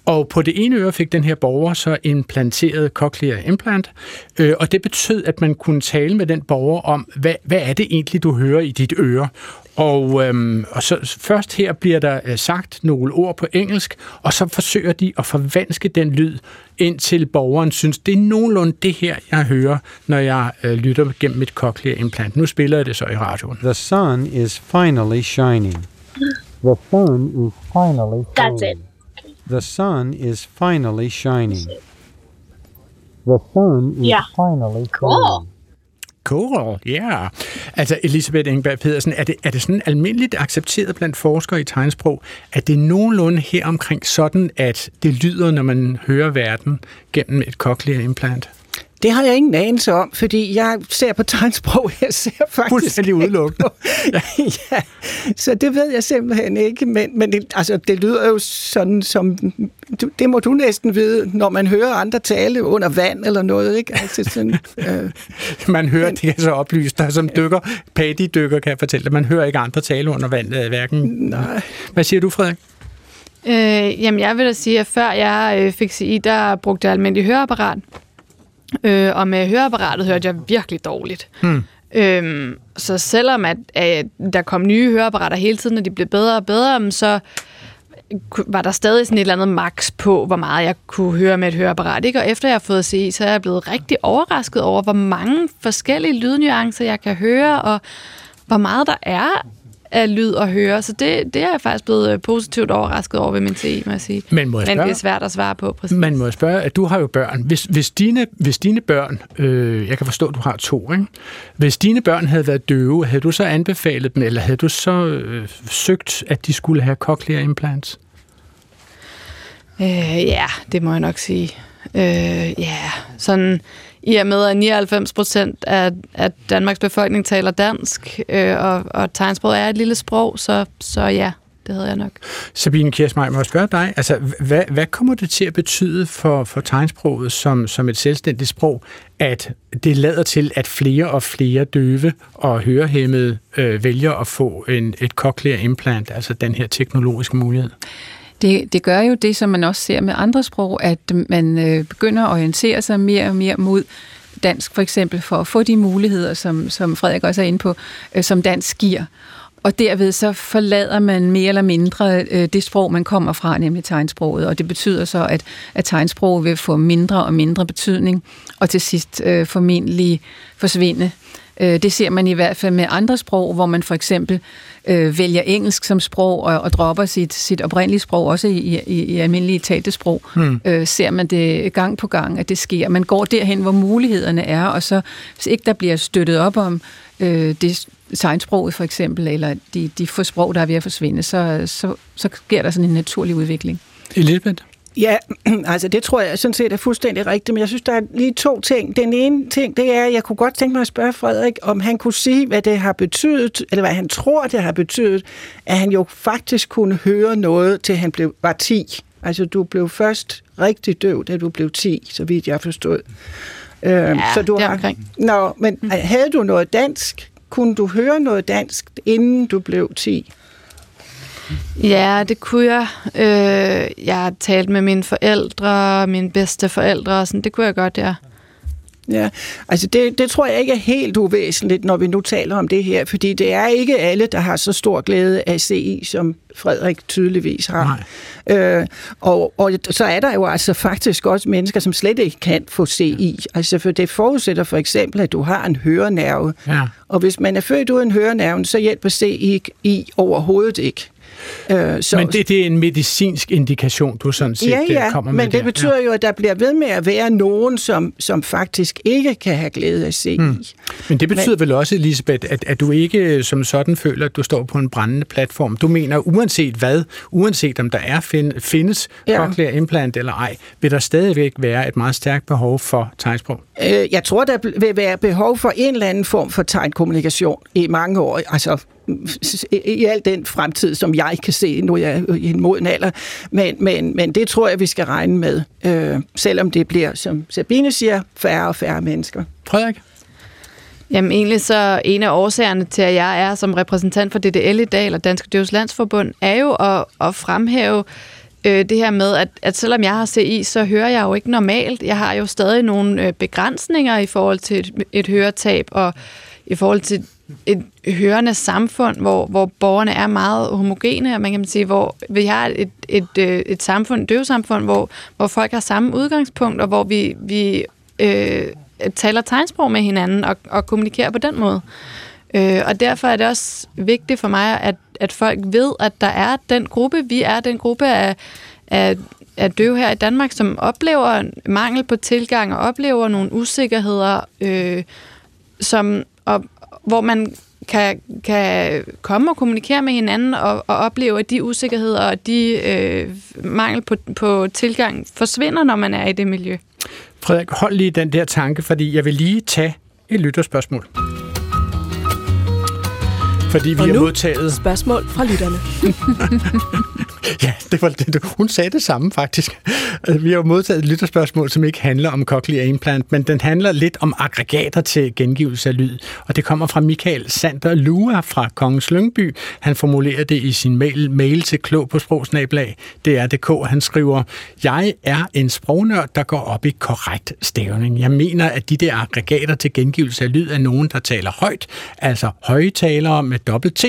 Og på det ene øre fik den her borger så implanteret cochlear implant, øh, og det betød, at man kunne tale med den borger om, hvad, hvad er det egentlig, du hører i dit øre? Og, øhm, og så først her bliver der øh, sagt nogle ord på engelsk, og så forsøger de at forvanske den lyd, indtil borgeren synes, det er nogenlunde det her, jeg hører, når jeg øh, lytter gennem mit cochlear implant. Nu spiller jeg det så i radioen. The sun is finally shining. The sun is finally That's shining. it. The sun is finally shining. The sun is Yeah. finally Cool. shining. Cool, ja. Yeah. Altså, Elisabeth Engberg Pedersen, er det, er det sådan almindeligt accepteret blandt forskere i tegnsprog, at det er nogenlunde her omkring sådan, at det lyder, når man hører verden gennem et cochlear implant? Det har jeg ingen anelse om, fordi jeg ser på tegnsprog, jeg ser faktisk... Fuldstændig udelukkende. ja. ja, så det ved jeg simpelthen ikke, men, men det, altså, det lyder jo sådan som... Det må du næsten vide, når man hører andre tale under vand eller noget, ikke? Altså sådan, øh, man hører, men, det kan så oplyse dig som dykker, paddy-dykker kan jeg fortælle dig, man hører ikke andre tale under vand, øh, hverken... Nej. Hvad siger du, Frederik? Øh, jamen, jeg vil da sige, at før jeg øh, fik CI, der brugte jeg almindelig høreapparat. Øh, og med høreapparatet hørte jeg virkelig dårligt. Hmm. Øhm, så selvom at, at der kom nye høreapparater hele tiden, og de blev bedre og bedre, så var der stadig sådan et eller andet max på, hvor meget jeg kunne høre med et høreapparat. Ikke? Og efter jeg har fået CI, så er jeg blevet rigtig overrasket over, hvor mange forskellige lydnuancer jeg kan høre, og hvor meget der er af lyd og høre. Så det, det er jeg faktisk blevet øh, positivt overrasket over ved min TI, må jeg sige. Men, må jeg spørge, Men det er svært at svare på, præcis. Men må jeg spørge, at du har jo børn. Hvis, hvis, dine, hvis dine børn, øh, jeg kan forstå, at du har to, ikke? Hvis dine børn havde været døve, havde du så anbefalet dem, eller havde du så øh, søgt, at de skulle have cochlear implants? Øh, ja, det må jeg nok sige. Øh, ja, sådan i og med, at 99 procent af, af Danmarks befolkning taler dansk, øh, og, og tegnsprog er et lille sprog, så, så ja, det havde jeg nok. Sabine Kiersmej, må jeg spørge dig, altså, hvad, hvad kommer det til at betyde for, for tegnsproget som, som et selvstændigt sprog, at det lader til, at flere og flere døve og hørehæmmede øh, vælger at få en, et cochlear implant, altså den her teknologiske mulighed? Det, det gør jo det, som man også ser med andre sprog, at man øh, begynder at orientere sig mere og mere mod dansk, for eksempel, for at få de muligheder, som, som Frederik også er inde på, øh, som dansk giver. Og derved så forlader man mere eller mindre øh, det sprog, man kommer fra, nemlig tegnsproget. Og det betyder så, at, at tegnsproget vil få mindre og mindre betydning, og til sidst øh, formentlig forsvinde. Øh, det ser man i hvert fald med andre sprog, hvor man for eksempel øh, vælger engelsk som sprog og, og dropper sit, sit oprindelige sprog, også i, i, i almindelige talte sprog, hmm. øh, ser man det gang på gang, at det sker. Man går derhen, hvor mulighederne er, og så hvis ikke der bliver støttet op om øh, det tegnsproget for eksempel, eller de, de få sprog, der er ved at forsvinde, så, så, så sker der sådan en naturlig udvikling. Elisabeth? Ja, altså det tror jeg sådan set er fuldstændig rigtigt, men jeg synes, der er lige to ting. Den ene ting, det er, at jeg kunne godt tænke mig at spørge Frederik, om han kunne sige, hvad det har betydet, eller hvad han tror, det har betydet, at han jo faktisk kunne høre noget, til han blev, var 10. Altså du blev først rigtig døv, da du blev 10, så vidt jeg forstod. Ja, så du har, omkring. Nå, men mm. havde du noget dansk? Kunne du høre noget dansk, inden du blev 10? Ja, det kunne jeg. Øh, jeg har talt med mine forældre, mine bedste forældre, og sådan, det kunne jeg godt, ja. Ja, altså det, det tror jeg ikke er helt uvæsentligt, når vi nu taler om det her, fordi det er ikke alle, der har så stor glæde af CI, som Frederik tydeligvis har. Øh, og, og så er der jo altså faktisk også mennesker, som slet ikke kan få CI. Altså for det forudsætter for eksempel, at du har en hørenerve. Ja. Og hvis man er født uden hørenerven, så hjælper CI i overhovedet ikke. Øh, så, men det, det er en medicinsk indikation, du sådan set ja, ja, øh, kommer med men det der. betyder ja. jo, at der bliver ved med at være nogen, som, som faktisk ikke kan have glæde af CI. Hmm. Men det betyder men, vel også, Elisabeth, at, at du ikke som sådan føler, at du står på en brændende platform. Du mener, uanset hvad, uanset om der er find, findes ja. cochlear implant eller ej, vil der stadigvæk være et meget stærkt behov for tegnsprog? Øh, jeg tror, der vil være behov for en eller anden form for tegnkommunikation i mange år. Altså i al den fremtid, som jeg kan se, nu er jeg i en moden alder. Men, men, men det tror jeg, vi skal regne med, øh, selvom det bliver, som Sabine siger, færre og færre mennesker. Frederik? Jamen egentlig så en af årsagerne til, at jeg er som repræsentant for DDL i dag, eller Danske Døves Landsforbund, er jo at, at fremhæve øh, øh, det her med, at, at selvom jeg har CI, så hører jeg jo ikke normalt. Jeg har jo stadig nogle øh, begrænsninger i forhold til et, et høretab, og i forhold til et hørende samfund, hvor, hvor borgerne er meget homogene, og man kan sige, hvor vi har et, et, et, øh, et samfund, et døvesamfund, hvor, hvor folk har samme udgangspunkt, og hvor vi, vi øh, taler tegnsprog med hinanden og, og kommunikerer på den måde. Øh, og derfor er det også vigtigt for mig, at, at folk ved, at der er den gruppe, vi er den gruppe af, af, af døve her i Danmark, som oplever mangel på tilgang og oplever nogle usikkerheder, øh, som, og, hvor man kan, kan komme og kommunikere med hinanden og, og opleve, at de usikkerheder og de øh, mangel på, på tilgang forsvinder, når man er i det miljø. Frederik, hold lige den der tanke, fordi jeg vil lige tage et lytterspørgsmål. Fordi vi Og har modtaget... spørgsmål fra lytterne. Ja, det var det. Hun sagde det samme faktisk. Altså, vi har jo modtaget et lytterspørgsmål, som ikke handler om cochlear implant, men den handler lidt om aggregater til gengivelse af lyd. Og det kommer fra Michael Sander Lua fra Kongens Lyngby. Han formulerer det i sin mail, mail til klog på sprogsnablag. Det er DK. Han skriver, Jeg er en sprognørd, der går op i korrekt stavning. Jeg mener, at de der aggregater til gengivelse af lyd er nogen, der taler højt, altså højtalere med dobbelt T,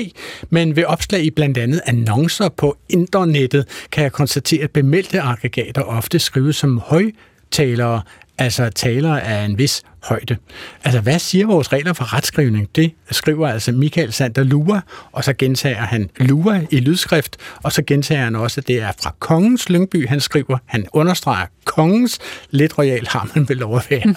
men ved opslag i blandt andet annoncer på internettet kan jeg konstatere, at bemeldte aggregater ofte skrives som højtalere, altså talere af en vis højde. Altså, hvad siger vores regler for retskrivning? Det skriver altså Michael Sander Lua, og så gentager han Lua i lydskrift, og så gentager han også, at det er fra Kongens Lyngby, han skriver, han understreger Kongens, lidt royal har man vel lov at være.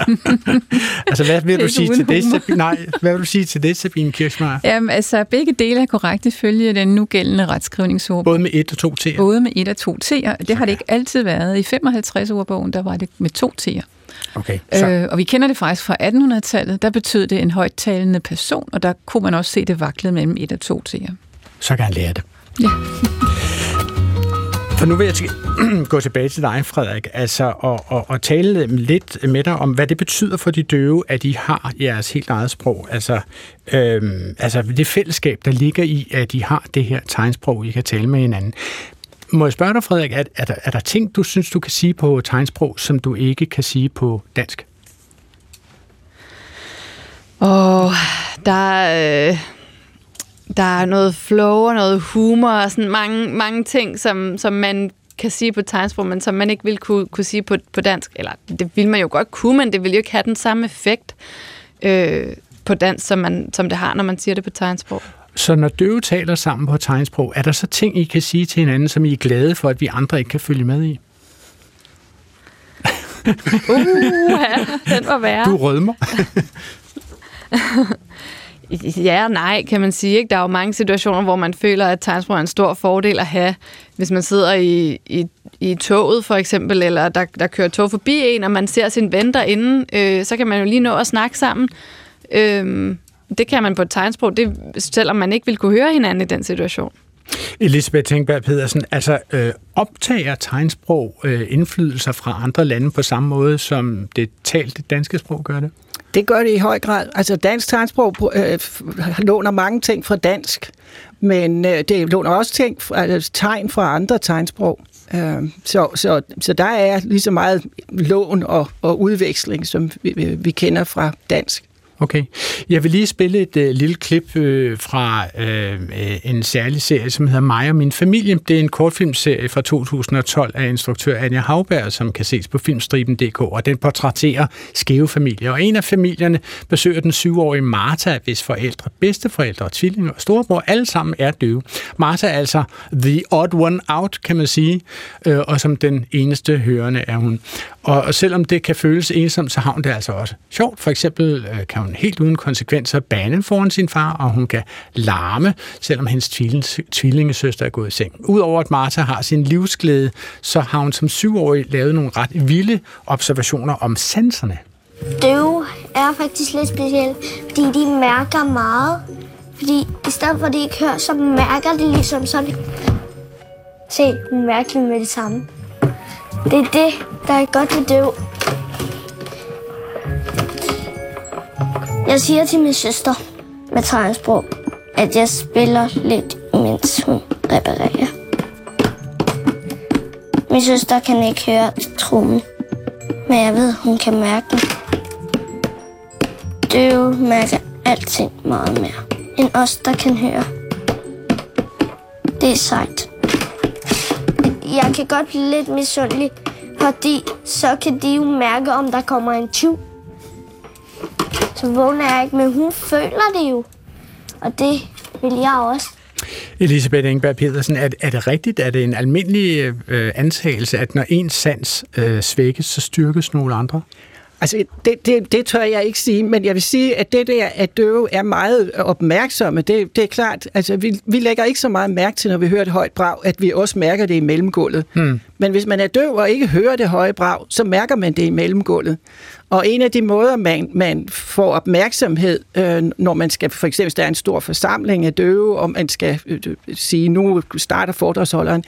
altså, hvad vil du sige til det. Sabine? Nej, hvad vil du sige til det, Sabine Kirchmeier? Jamen, altså, begge dele er korrekt ifølge den nugældende retskrivningsord. Både med et og to T'er. Både med et og to T'er. Det har det ikke altid været. I 55 ordbogen, der var det med to T'er. Okay, så. Øh, og vi kender det faktisk fra 1800-tallet. Der betød det en højttalende person, og der kunne man også se det vaklede mellem et og to T'er. så kan han lære det. Ja. For nu vil jeg til, gå tilbage til dig, Frederik, altså, og, og, og tale lidt med dig om, hvad det betyder for de døve, at de har jeres helt eget sprog. Altså, øhm, altså det fællesskab, der ligger i, at de har det her tegnsprog, I kan tale med hinanden. Må jeg spørge dig, Frederik, er, er, der, er der ting, du synes, du kan sige på tegnsprog, som du ikke kan sige på dansk? Og der, er, øh, der er noget flow og noget humor og sådan mange, mange ting, som, som man kan sige på tegnsprog, men som man ikke vil kunne, kunne sige på, på dansk. Eller det vil man jo godt kunne, men det vil jo ikke have den samme effekt øh, på dansk, som, man, som det har, når man siger det på tegnsprog. Så når døve taler sammen på tegnsprog, er der så ting, I kan sige til hinanden, som I er glade for, at vi andre ikke kan følge med i? Uh, den var værre. Du rødmer. Ja og nej, kan man sige. Ikke? Der er jo mange situationer, hvor man føler, at tegnsprog er en stor fordel at have, hvis man sidder i, i, i toget for eksempel, eller der, der kører tog forbi en, og man ser sin ven derinde, øh, så kan man jo lige nå at snakke sammen. Øh, det kan man på et tegnsprog, det, selvom man ikke vil kunne høre hinanden i den situation. Elisabeth Tengberg Pedersen, altså øh, optager tegnsprog øh, indflydelser fra andre lande på samme måde, som det talte danske sprog gør det? Det gør det i høj grad. Altså dansk tegnsprog øh, låner mange ting fra dansk, men øh, det låner også ting altså, tegn fra andre tegnsprog. Øh, så, så, så der er lige så meget lån og, og udveksling, som vi- vi kender fra dansk. Okay. Jeg vil lige spille et øh, lille klip øh, fra øh, en særlig serie, som hedder Mig og min familie. Det er en kortfilmserie fra 2012 af instruktør Anja Havberg, som kan ses på filmstriben.dk, og den portrætterer skæve familier. Og en af familierne besøger den syvårige Martha, hvis forældre, bedsteforældre, tvillinger og storebror alle sammen er døve. Martha er altså the odd one out, kan man sige, øh, og som den eneste hørende er hun. Og, og selvom det kan føles ensomt, så har hun det altså også sjovt. For eksempel øh, kan hun helt uden konsekvenser banen foran sin far, og hun kan larme, selvom hendes tvillingesøster er gået i seng. Udover at Martha har sin livsglæde, så har hun som syvårig lavet nogle ret vilde observationer om sanserne. Døve er faktisk lidt specielt, fordi de mærker meget. Fordi i stedet for at de ikke hører, så mærker de ligesom sådan. Se, hun mærker med det samme. Det er det, der er godt ved døv. Jeg siger til min søster med tegnsprog, at jeg spiller lidt, mens hun reparerer. Min søster kan ikke høre trummen, men jeg ved, hun kan mærke den. Døve mærker alting meget mere, end os, der kan høre. Det er sejt. Jeg kan godt blive lidt misundelig, fordi så kan de jo mærke, om der kommer en tyv. Så vågner jeg ikke, men hun føler det jo. Og det vil jeg også. Elisabeth Engberg Pedersen, er, er det rigtigt, er det en almindelig øh, antagelse, at når en sans øh, svækkes, så styrkes nogle andre? Altså, det, det, det tør jeg ikke sige, men jeg vil sige, at det der, at døve er meget opmærksomme, det, det er klart, altså vi, vi lægger ikke så meget mærke til, når vi hører et højt brag, at vi også mærker det i mellemgulvet. Hmm. Men hvis man er døv og ikke hører det høje brag, så mærker man det i mellemgulvet. Og en af de måder, man, man får opmærksomhed, øh, når man skal, for eksempel, hvis der er en stor forsamling af døve, og man skal øh, øh, sige, nu starter foredragsholderen,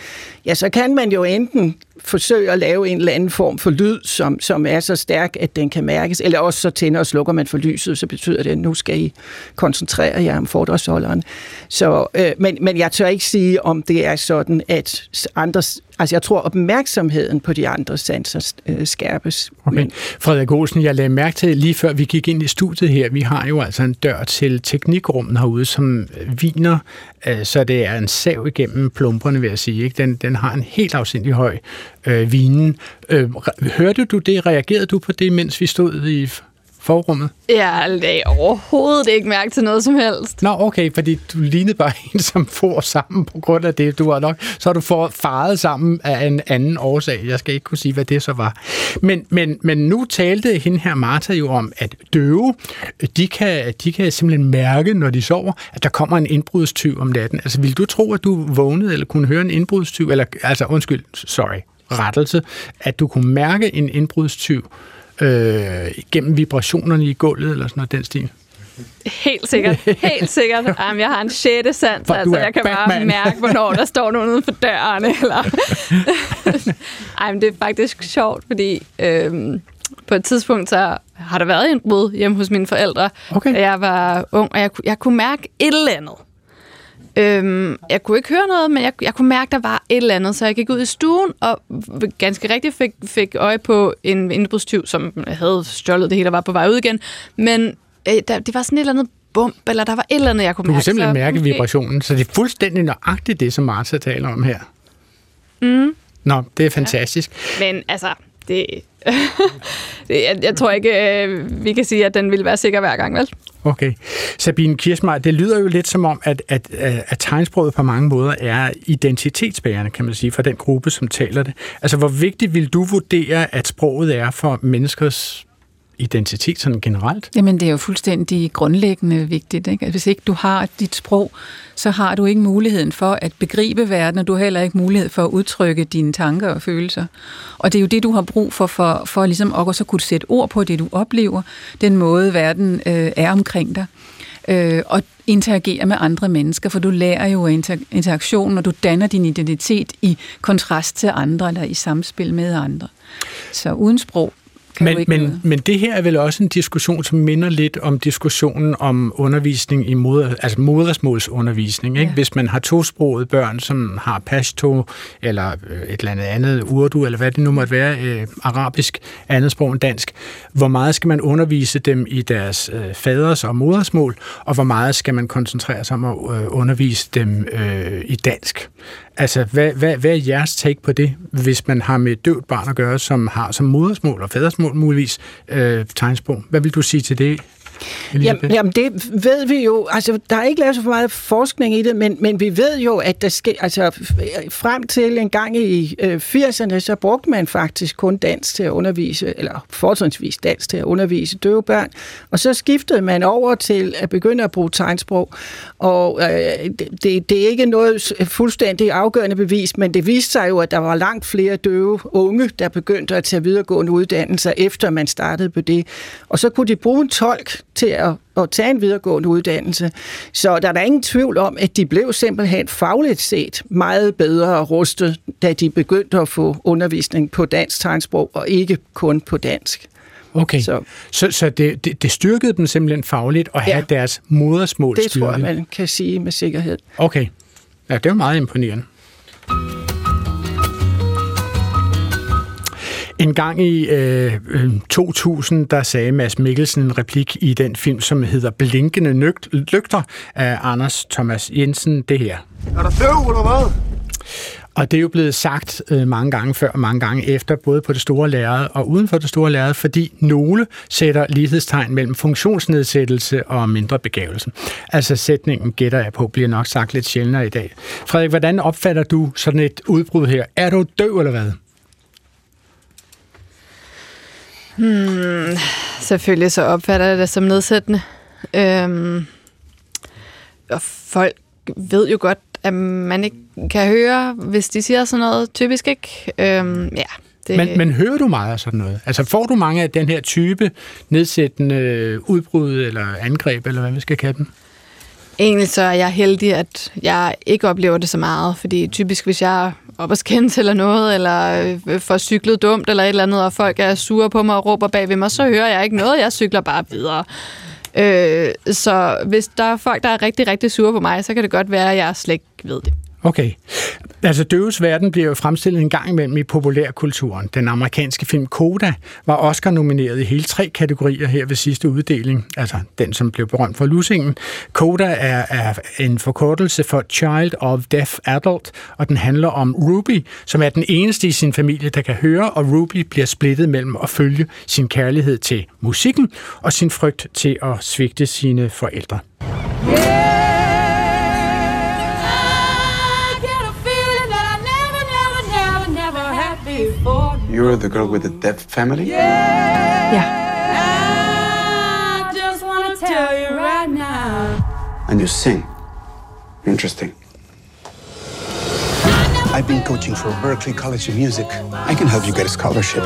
ja, så kan man jo enten forsøge at lave en eller anden form for lyd, som, som er så stærk, at den kan mærkes, eller også så tænder og slukker man for lyset, så betyder det, at nu skal I koncentrere jer om foredragsholderen. Så, øh, men, men jeg tør ikke sige, om det er sådan, at andre Altså, jeg tror, opmærksomheden på de andre sanser øh, skærpes. Okay. Men... Frederik Olsen, jeg lagde mærke til lige før vi gik ind i studiet her, vi har jo altså en dør til teknikrummet herude, som viner, øh, så det er en sav igennem plumperne, vil jeg sige. Ikke? Den, den har en helt afsindig høj øh, vinen. Øh, hørte du det? Reagerede du på det, mens vi stod i forrummet? Jeg lagde overhovedet ikke mærke til noget som helst. Nå, okay, fordi du lignede bare en, som får sammen på grund af det. Du har nok, så har du fået faret sammen af en anden årsag. Jeg skal ikke kunne sige, hvad det så var. Men, men, men nu talte hende her Martha jo om, at døve, de kan, de kan simpelthen mærke, når de sover, at der kommer en indbrudstyv om natten. Altså, vil du tro, at du vågnede eller kunne høre en indbrudstyv? Eller, altså, undskyld, sorry, rettelse, at du kunne mærke en indbrudstyv øh, gennem vibrationerne i gulvet eller sådan noget den stil? Helt sikkert, helt sikkert. Jamen, jeg har en sjette sans, altså jeg kan Batman. bare mærke, hvornår der står nogen uden for døren. Eller... Ej, men det er faktisk sjovt, fordi øhm, på et tidspunkt så har der været en brud hjemme hos mine forældre, okay. da jeg var ung, og jeg, jeg kunne mærke et eller andet. Øhm, jeg kunne ikke høre noget, men jeg, jeg kunne mærke, der var et eller andet, så jeg gik ud i stuen og ganske rigtigt fik, fik øje på en indbrudstyv, som havde stjålet det hele og var på vej ud igen. Men øh, der, det var sådan et eller andet bump, eller der var et eller andet, jeg kunne mærke. Du kunne simpelthen så, mærke okay. vibrationen, så det er fuldstændig nøjagtigt det, som Martha taler om her. Mm. Nå, det er fantastisk. Ja. Men altså, det, det, jeg, jeg tror ikke, øh, vi kan sige, at den vil være sikker hver gang, vel? Okay. Sabine Kirsmeier, det lyder jo lidt som om, at, at, øh, at tegnsproget på mange måder er identitetsbærende, kan man sige, for den gruppe, som taler det. Altså, hvor vigtigt vil du vurdere, at sproget er for menneskers identitet sådan generelt? Jamen, det er jo fuldstændig grundlæggende vigtigt. Ikke? Hvis ikke du har dit sprog, så har du ikke muligheden for at begribe verden, og du har heller ikke mulighed for at udtrykke dine tanker og følelser. Og det er jo det, du har brug for, for, for ligesom at så kunne sætte ord på det, du oplever, den måde, verden øh, er omkring dig. Øh, og interagere med andre mennesker, for du lærer jo inter- interaktion, og du danner din identitet i kontrast til andre, eller i samspil med andre. Så uden sprog, men, men, men det her er vel også en diskussion, som minder lidt om diskussionen om undervisning i moder, altså modersmålsundervisning. Ikke? Ja. Hvis man har tosprogede børn, som har pashto eller øh, et eller andet andet, urdu, eller hvad det nu måtte være, øh, arabisk, andet sprog end dansk, hvor meget skal man undervise dem i deres øh, faders og modersmål, og hvor meget skal man koncentrere sig om at øh, undervise dem øh, i dansk? Altså, hvad, hvad, hvad er jeres take på det, hvis man har med et døvt barn at gøre, som har som modersmål og fadersmål muligvis øh, tegnsprog? Hvad vil du sige til det, Jamen, jamen, det ved vi jo. Altså, der er ikke lavet så meget forskning i det, men, men vi ved jo, at der sker, altså, frem til en gang i øh, 80'erne, så brugte man faktisk kun dansk til at undervise, eller fortrinsvis dansk til at undervise døve børn. Og så skiftede man over til at begynde at bruge tegnsprog. Og øh, det, det er ikke noget fuldstændig afgørende bevis, men det viste sig jo, at der var langt flere døve unge, der begyndte at tage videregående uddannelser, efter man startede på det. Og så kunne de bruge en tolk til at, at tage en videregående uddannelse. Så der er der ingen tvivl om, at de blev simpelthen fagligt set meget bedre rustet, da de begyndte at få undervisning på dansk tegnsprog, og ikke kun på dansk. Okay, så, så, så det, det, det styrkede dem simpelthen fagligt at have ja, deres modersmål Det styrket. tror jeg, man kan sige med sikkerhed. Okay, ja, det er meget imponerende. En gang i øh, 2000, der sagde Mads Mikkelsen en replik i den film, som hedder Blinkende Nøgt- Lygter af Anders Thomas Jensen, det her. Er der døv eller hvad? Og det er jo blevet sagt øh, mange gange før og mange gange efter, både på det store lærred og uden for det store lærred, fordi nogle sætter lighedstegn mellem funktionsnedsættelse og mindre begavelse. Altså sætningen gætter jeg på, bliver nok sagt lidt sjældnere i dag. Frederik, hvordan opfatter du sådan et udbrud her? Er du døv eller hvad? Hmm, selvfølgelig så opfatter jeg det som nedsættende. Øhm, og folk ved jo godt, at man ikke kan høre, hvis de siger sådan noget. Typisk ikke. Øhm, ja, det... men, men hører du meget af sådan noget? Altså får du mange af den her type nedsættende udbrud eller angreb, eller hvad vi skal kalde dem? Egentlig så er jeg heldig, at jeg ikke oplever det så meget, fordi typisk hvis jeg er op og skændes eller noget, eller øh, får cyklet dumt eller et eller andet, og folk er sure på mig og råber bag ved mig, så hører jeg ikke noget, jeg cykler bare videre. Øh, så hvis der er folk, der er rigtig, rigtig sure på mig, så kan det godt være, at jeg slet ikke ved det. Okay. Altså, døves verden bliver jo fremstillet en gang imellem i populærkulturen. Den amerikanske film Coda var Oscar-nomineret i hele tre kategorier her ved sidste uddeling. Altså, den, som blev berømt for lusingen. Coda er, er en forkortelse for Child of Deaf Adult, og den handler om Ruby, som er den eneste i sin familie, der kan høre, og Ruby bliver splittet mellem at følge sin kærlighed til musikken og sin frygt til at svigte sine forældre. Yeah! You're the girl with the deaf family? Yeah. yeah. I just want to tell you right now. And you sing. Interesting. I've been coaching for Berkeley College of Music. I can help you get a scholarship.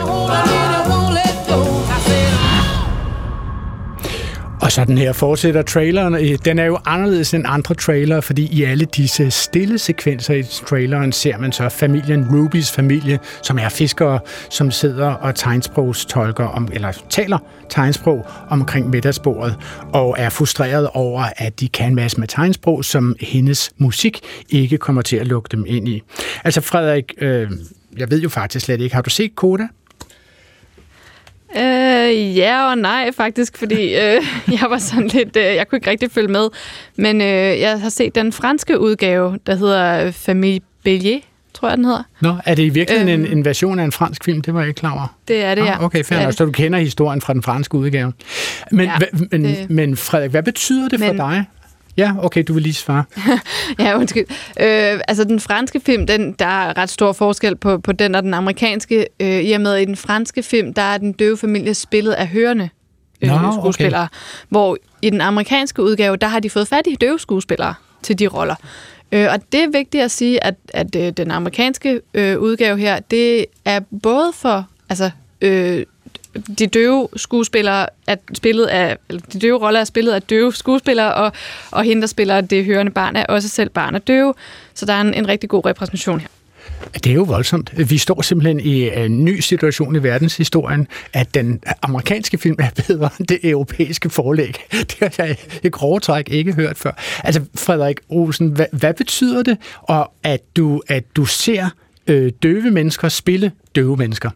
Og så den her fortsætter traileren. Øh, den er jo anderledes end andre trailere, fordi i alle disse stille sekvenser i traileren ser man så familien Rubys familie, som er fiskere, som sidder og tegnsprogstolker, om, eller taler tegnsprog omkring middagsbordet, og er frustreret over, at de kan en masse med tegnsprog, som hendes musik ikke kommer til at lukke dem ind i. Altså Frederik, øh, jeg ved jo faktisk slet ikke, har du set Koda? Øh, ja og nej, faktisk, fordi øh, jeg var sådan lidt... Øh, jeg kunne ikke rigtig følge med. Men øh, jeg har set den franske udgave, der hedder Famille Bélier, tror jeg, den hedder. Nå, er det i virkeligheden øhm, en, en version af en fransk film? Det var jeg ikke klar over. Det er det, ja. Ah, okay, fair nok. Så du kender historien fra den franske udgave. Men, ja, men, det... men Frederik, hvad betyder det men, for dig? Ja, okay, du vil lige svare. ja, undskyld. Øh, altså, den franske film, den, der er ret stor forskel på, på den og den amerikanske. Øh, I og med, i den franske film, der er den døve familie spillet af hørende øh, Nå, skuespillere. Okay. Hvor i den amerikanske udgave, der har de fået fat i døve skuespillere til de roller. Øh, og det er vigtigt at sige, at, at øh, den amerikanske øh, udgave her, det er både for altså, øh, de døve skuespillere er spillet af, eller de døve roller er spillet af døve skuespillere, og, og hende, der spiller det hørende barn, er også selv barn af døve. Så der er en, en rigtig god repræsentation her. Det er jo voldsomt. Vi står simpelthen i en ny situation i verdenshistorien, at den amerikanske film er bedre end det europæiske forlæg. Det har jeg i grove træk ikke hørt før. Altså, Frederik Olsen, hvad, hvad betyder det, og at du, at du ser øh, døve mennesker spille døve mennesker?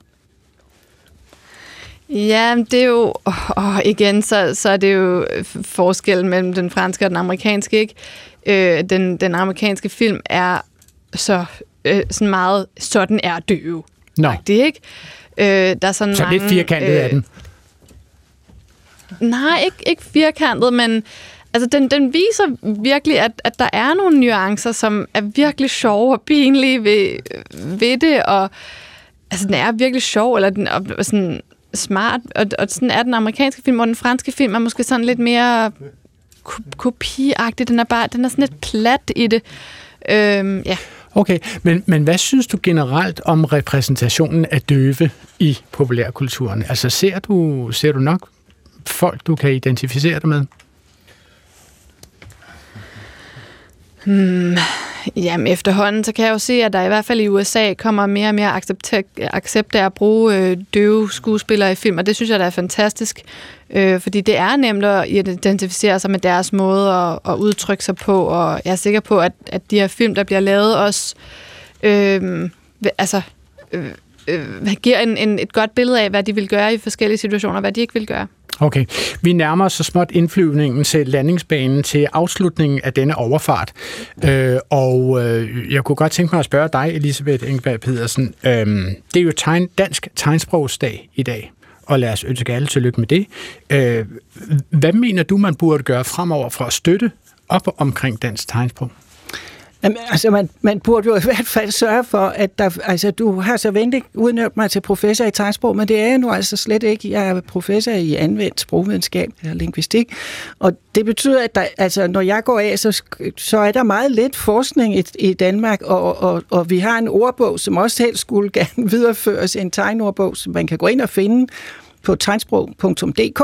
Ja, det er jo, og igen, så, så er det jo forskellen mellem den franske og den amerikanske, ikke? Øh, den, den amerikanske film er så øh, sådan meget, sådan er døve. Nå. Det ikke? Øh, der er sådan så mange, lidt firkantet øh, af den? Nej, ikke, ikke firkantet, men altså, den, den viser virkelig, at, at der er nogle nuancer, som er virkelig sjove og pinlige ved, ved det, og altså, den er virkelig sjov, eller den, og, sådan, smart, og, og sådan er den amerikanske film, og den franske film er måske sådan lidt mere kopiagtig. Den er bare, den er sådan lidt plat i det. Øhm, ja. Okay, men, men hvad synes du generelt om repræsentationen af døve i populærkulturen? Altså ser du, ser du nok folk, du kan identificere dig med? Hmm, Jamen efterhånden, så kan jeg jo se, at der i hvert fald i USA kommer mere og mere accept, accept af at bruge øh, døve skuespillere i film, og det synes jeg, der er fantastisk, øh, fordi det er nemt at identificere sig med deres måde at, at udtrykke sig på, og jeg er sikker på, at, at de her film, der bliver lavet, også øh, altså, øh, øh, giver en, en, et godt billede af, hvad de vil gøre i forskellige situationer, og hvad de ikke vil gøre. Okay. Vi nærmer os så småt indflyvningen til landingsbanen til afslutningen af denne overfart. Øh, og øh, jeg kunne godt tænke mig at spørge dig, Elisabeth Engberg Pedersen. Øh, det er jo tegn, dansk tegnsprogsdag i dag, og lad os ønske alle tillykke med det. Øh, hvad mener du, man burde gøre fremover for at støtte op omkring dansk tegnsprog? Jamen, altså, man, man burde jo i hvert fald sørge for, at der, altså, du har så venligt udnævnt mig til professor i tegnsprog, men det er jeg nu altså slet ikke. Jeg er professor i anvendt sprogvidenskab eller lingvistik, og det betyder, at der, altså, når jeg går af, så, så er der meget lidt forskning i, i Danmark, og, og, og vi har en ordbog, som også helst skulle gerne videreføres, en tegnordbog, som man kan gå ind og finde på tegnsprog.dk,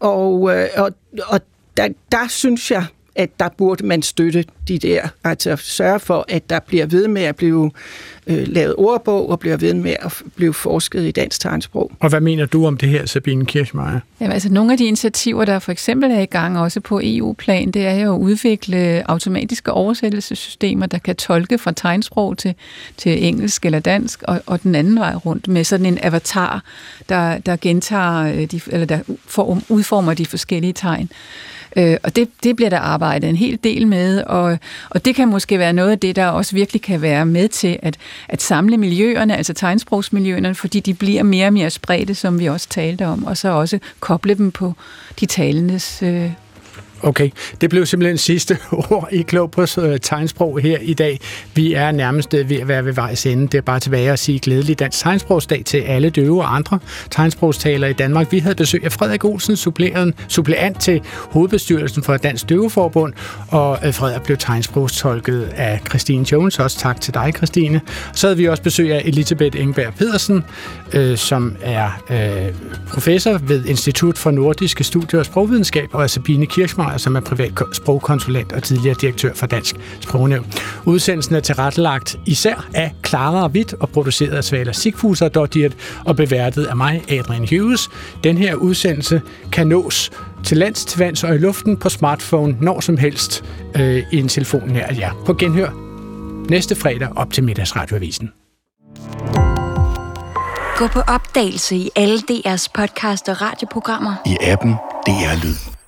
og, øh, og, og der, der synes jeg, at der burde man støtte de der, altså sørge for, at der bliver ved med at blive øh, lavet ordbog og bliver ved med at blive forsket i dansk tegnsprog. Og hvad mener du om det her, Sabine Kirchmeier? Jamen, altså, nogle af de initiativer, der for eksempel er i gang også på EU-plan, det er jo at udvikle automatiske oversættelsessystemer, der kan tolke fra tegnsprog til, til engelsk eller dansk, og, og den anden vej rundt med sådan en avatar, der, der gentager, øh, de, eller der udformer de forskellige tegn. Øh, og det, det bliver der arbejdet en hel del med, og, og det kan måske være noget af det, der også virkelig kan være med til at, at samle miljøerne, altså tegnsprogsmiljøerne, fordi de bliver mere og mere spredte, som vi også talte om, og så også koble dem på de talendes øh, Okay, det blev simpelthen sidste ord i Klog på øh, tegnsprog her i dag. Vi er nærmest øh, ved at være ved vejs ende. Det er bare tilbage at sige glædelig dansk tegnsprogsdag til alle døve og andre tegnsprogstalere i Danmark. Vi havde besøg af Frederik Olsen, suppleant til hovedbestyrelsen for Dansk Døveforbund, og øh, Frederik blev tegnsprogstolket af Christine Jones. Også tak til dig, Christine. Så havde vi også besøg af Elisabeth Engberg Pedersen, øh, som er øh, professor ved Institut for Nordiske Studier og Sprogvidenskab, og Sabine Kirchmeier, Meier, som er privat sprogkonsulent og tidligere direktør for Dansk Sprognævn. Udsendelsen er tilrettelagt især af Clara Witt og produceret af Svala Sigfuser og beværtet af mig, Adrian Hughes. Den her udsendelse kan nås til lands, til vands og i luften på smartphone når som helst øh, i en telefon nær jer. På genhør næste fredag op til middagsradioavisen. Gå på opdagelse i alle DR's podcast og radioprogrammer. I appen DR Lyd.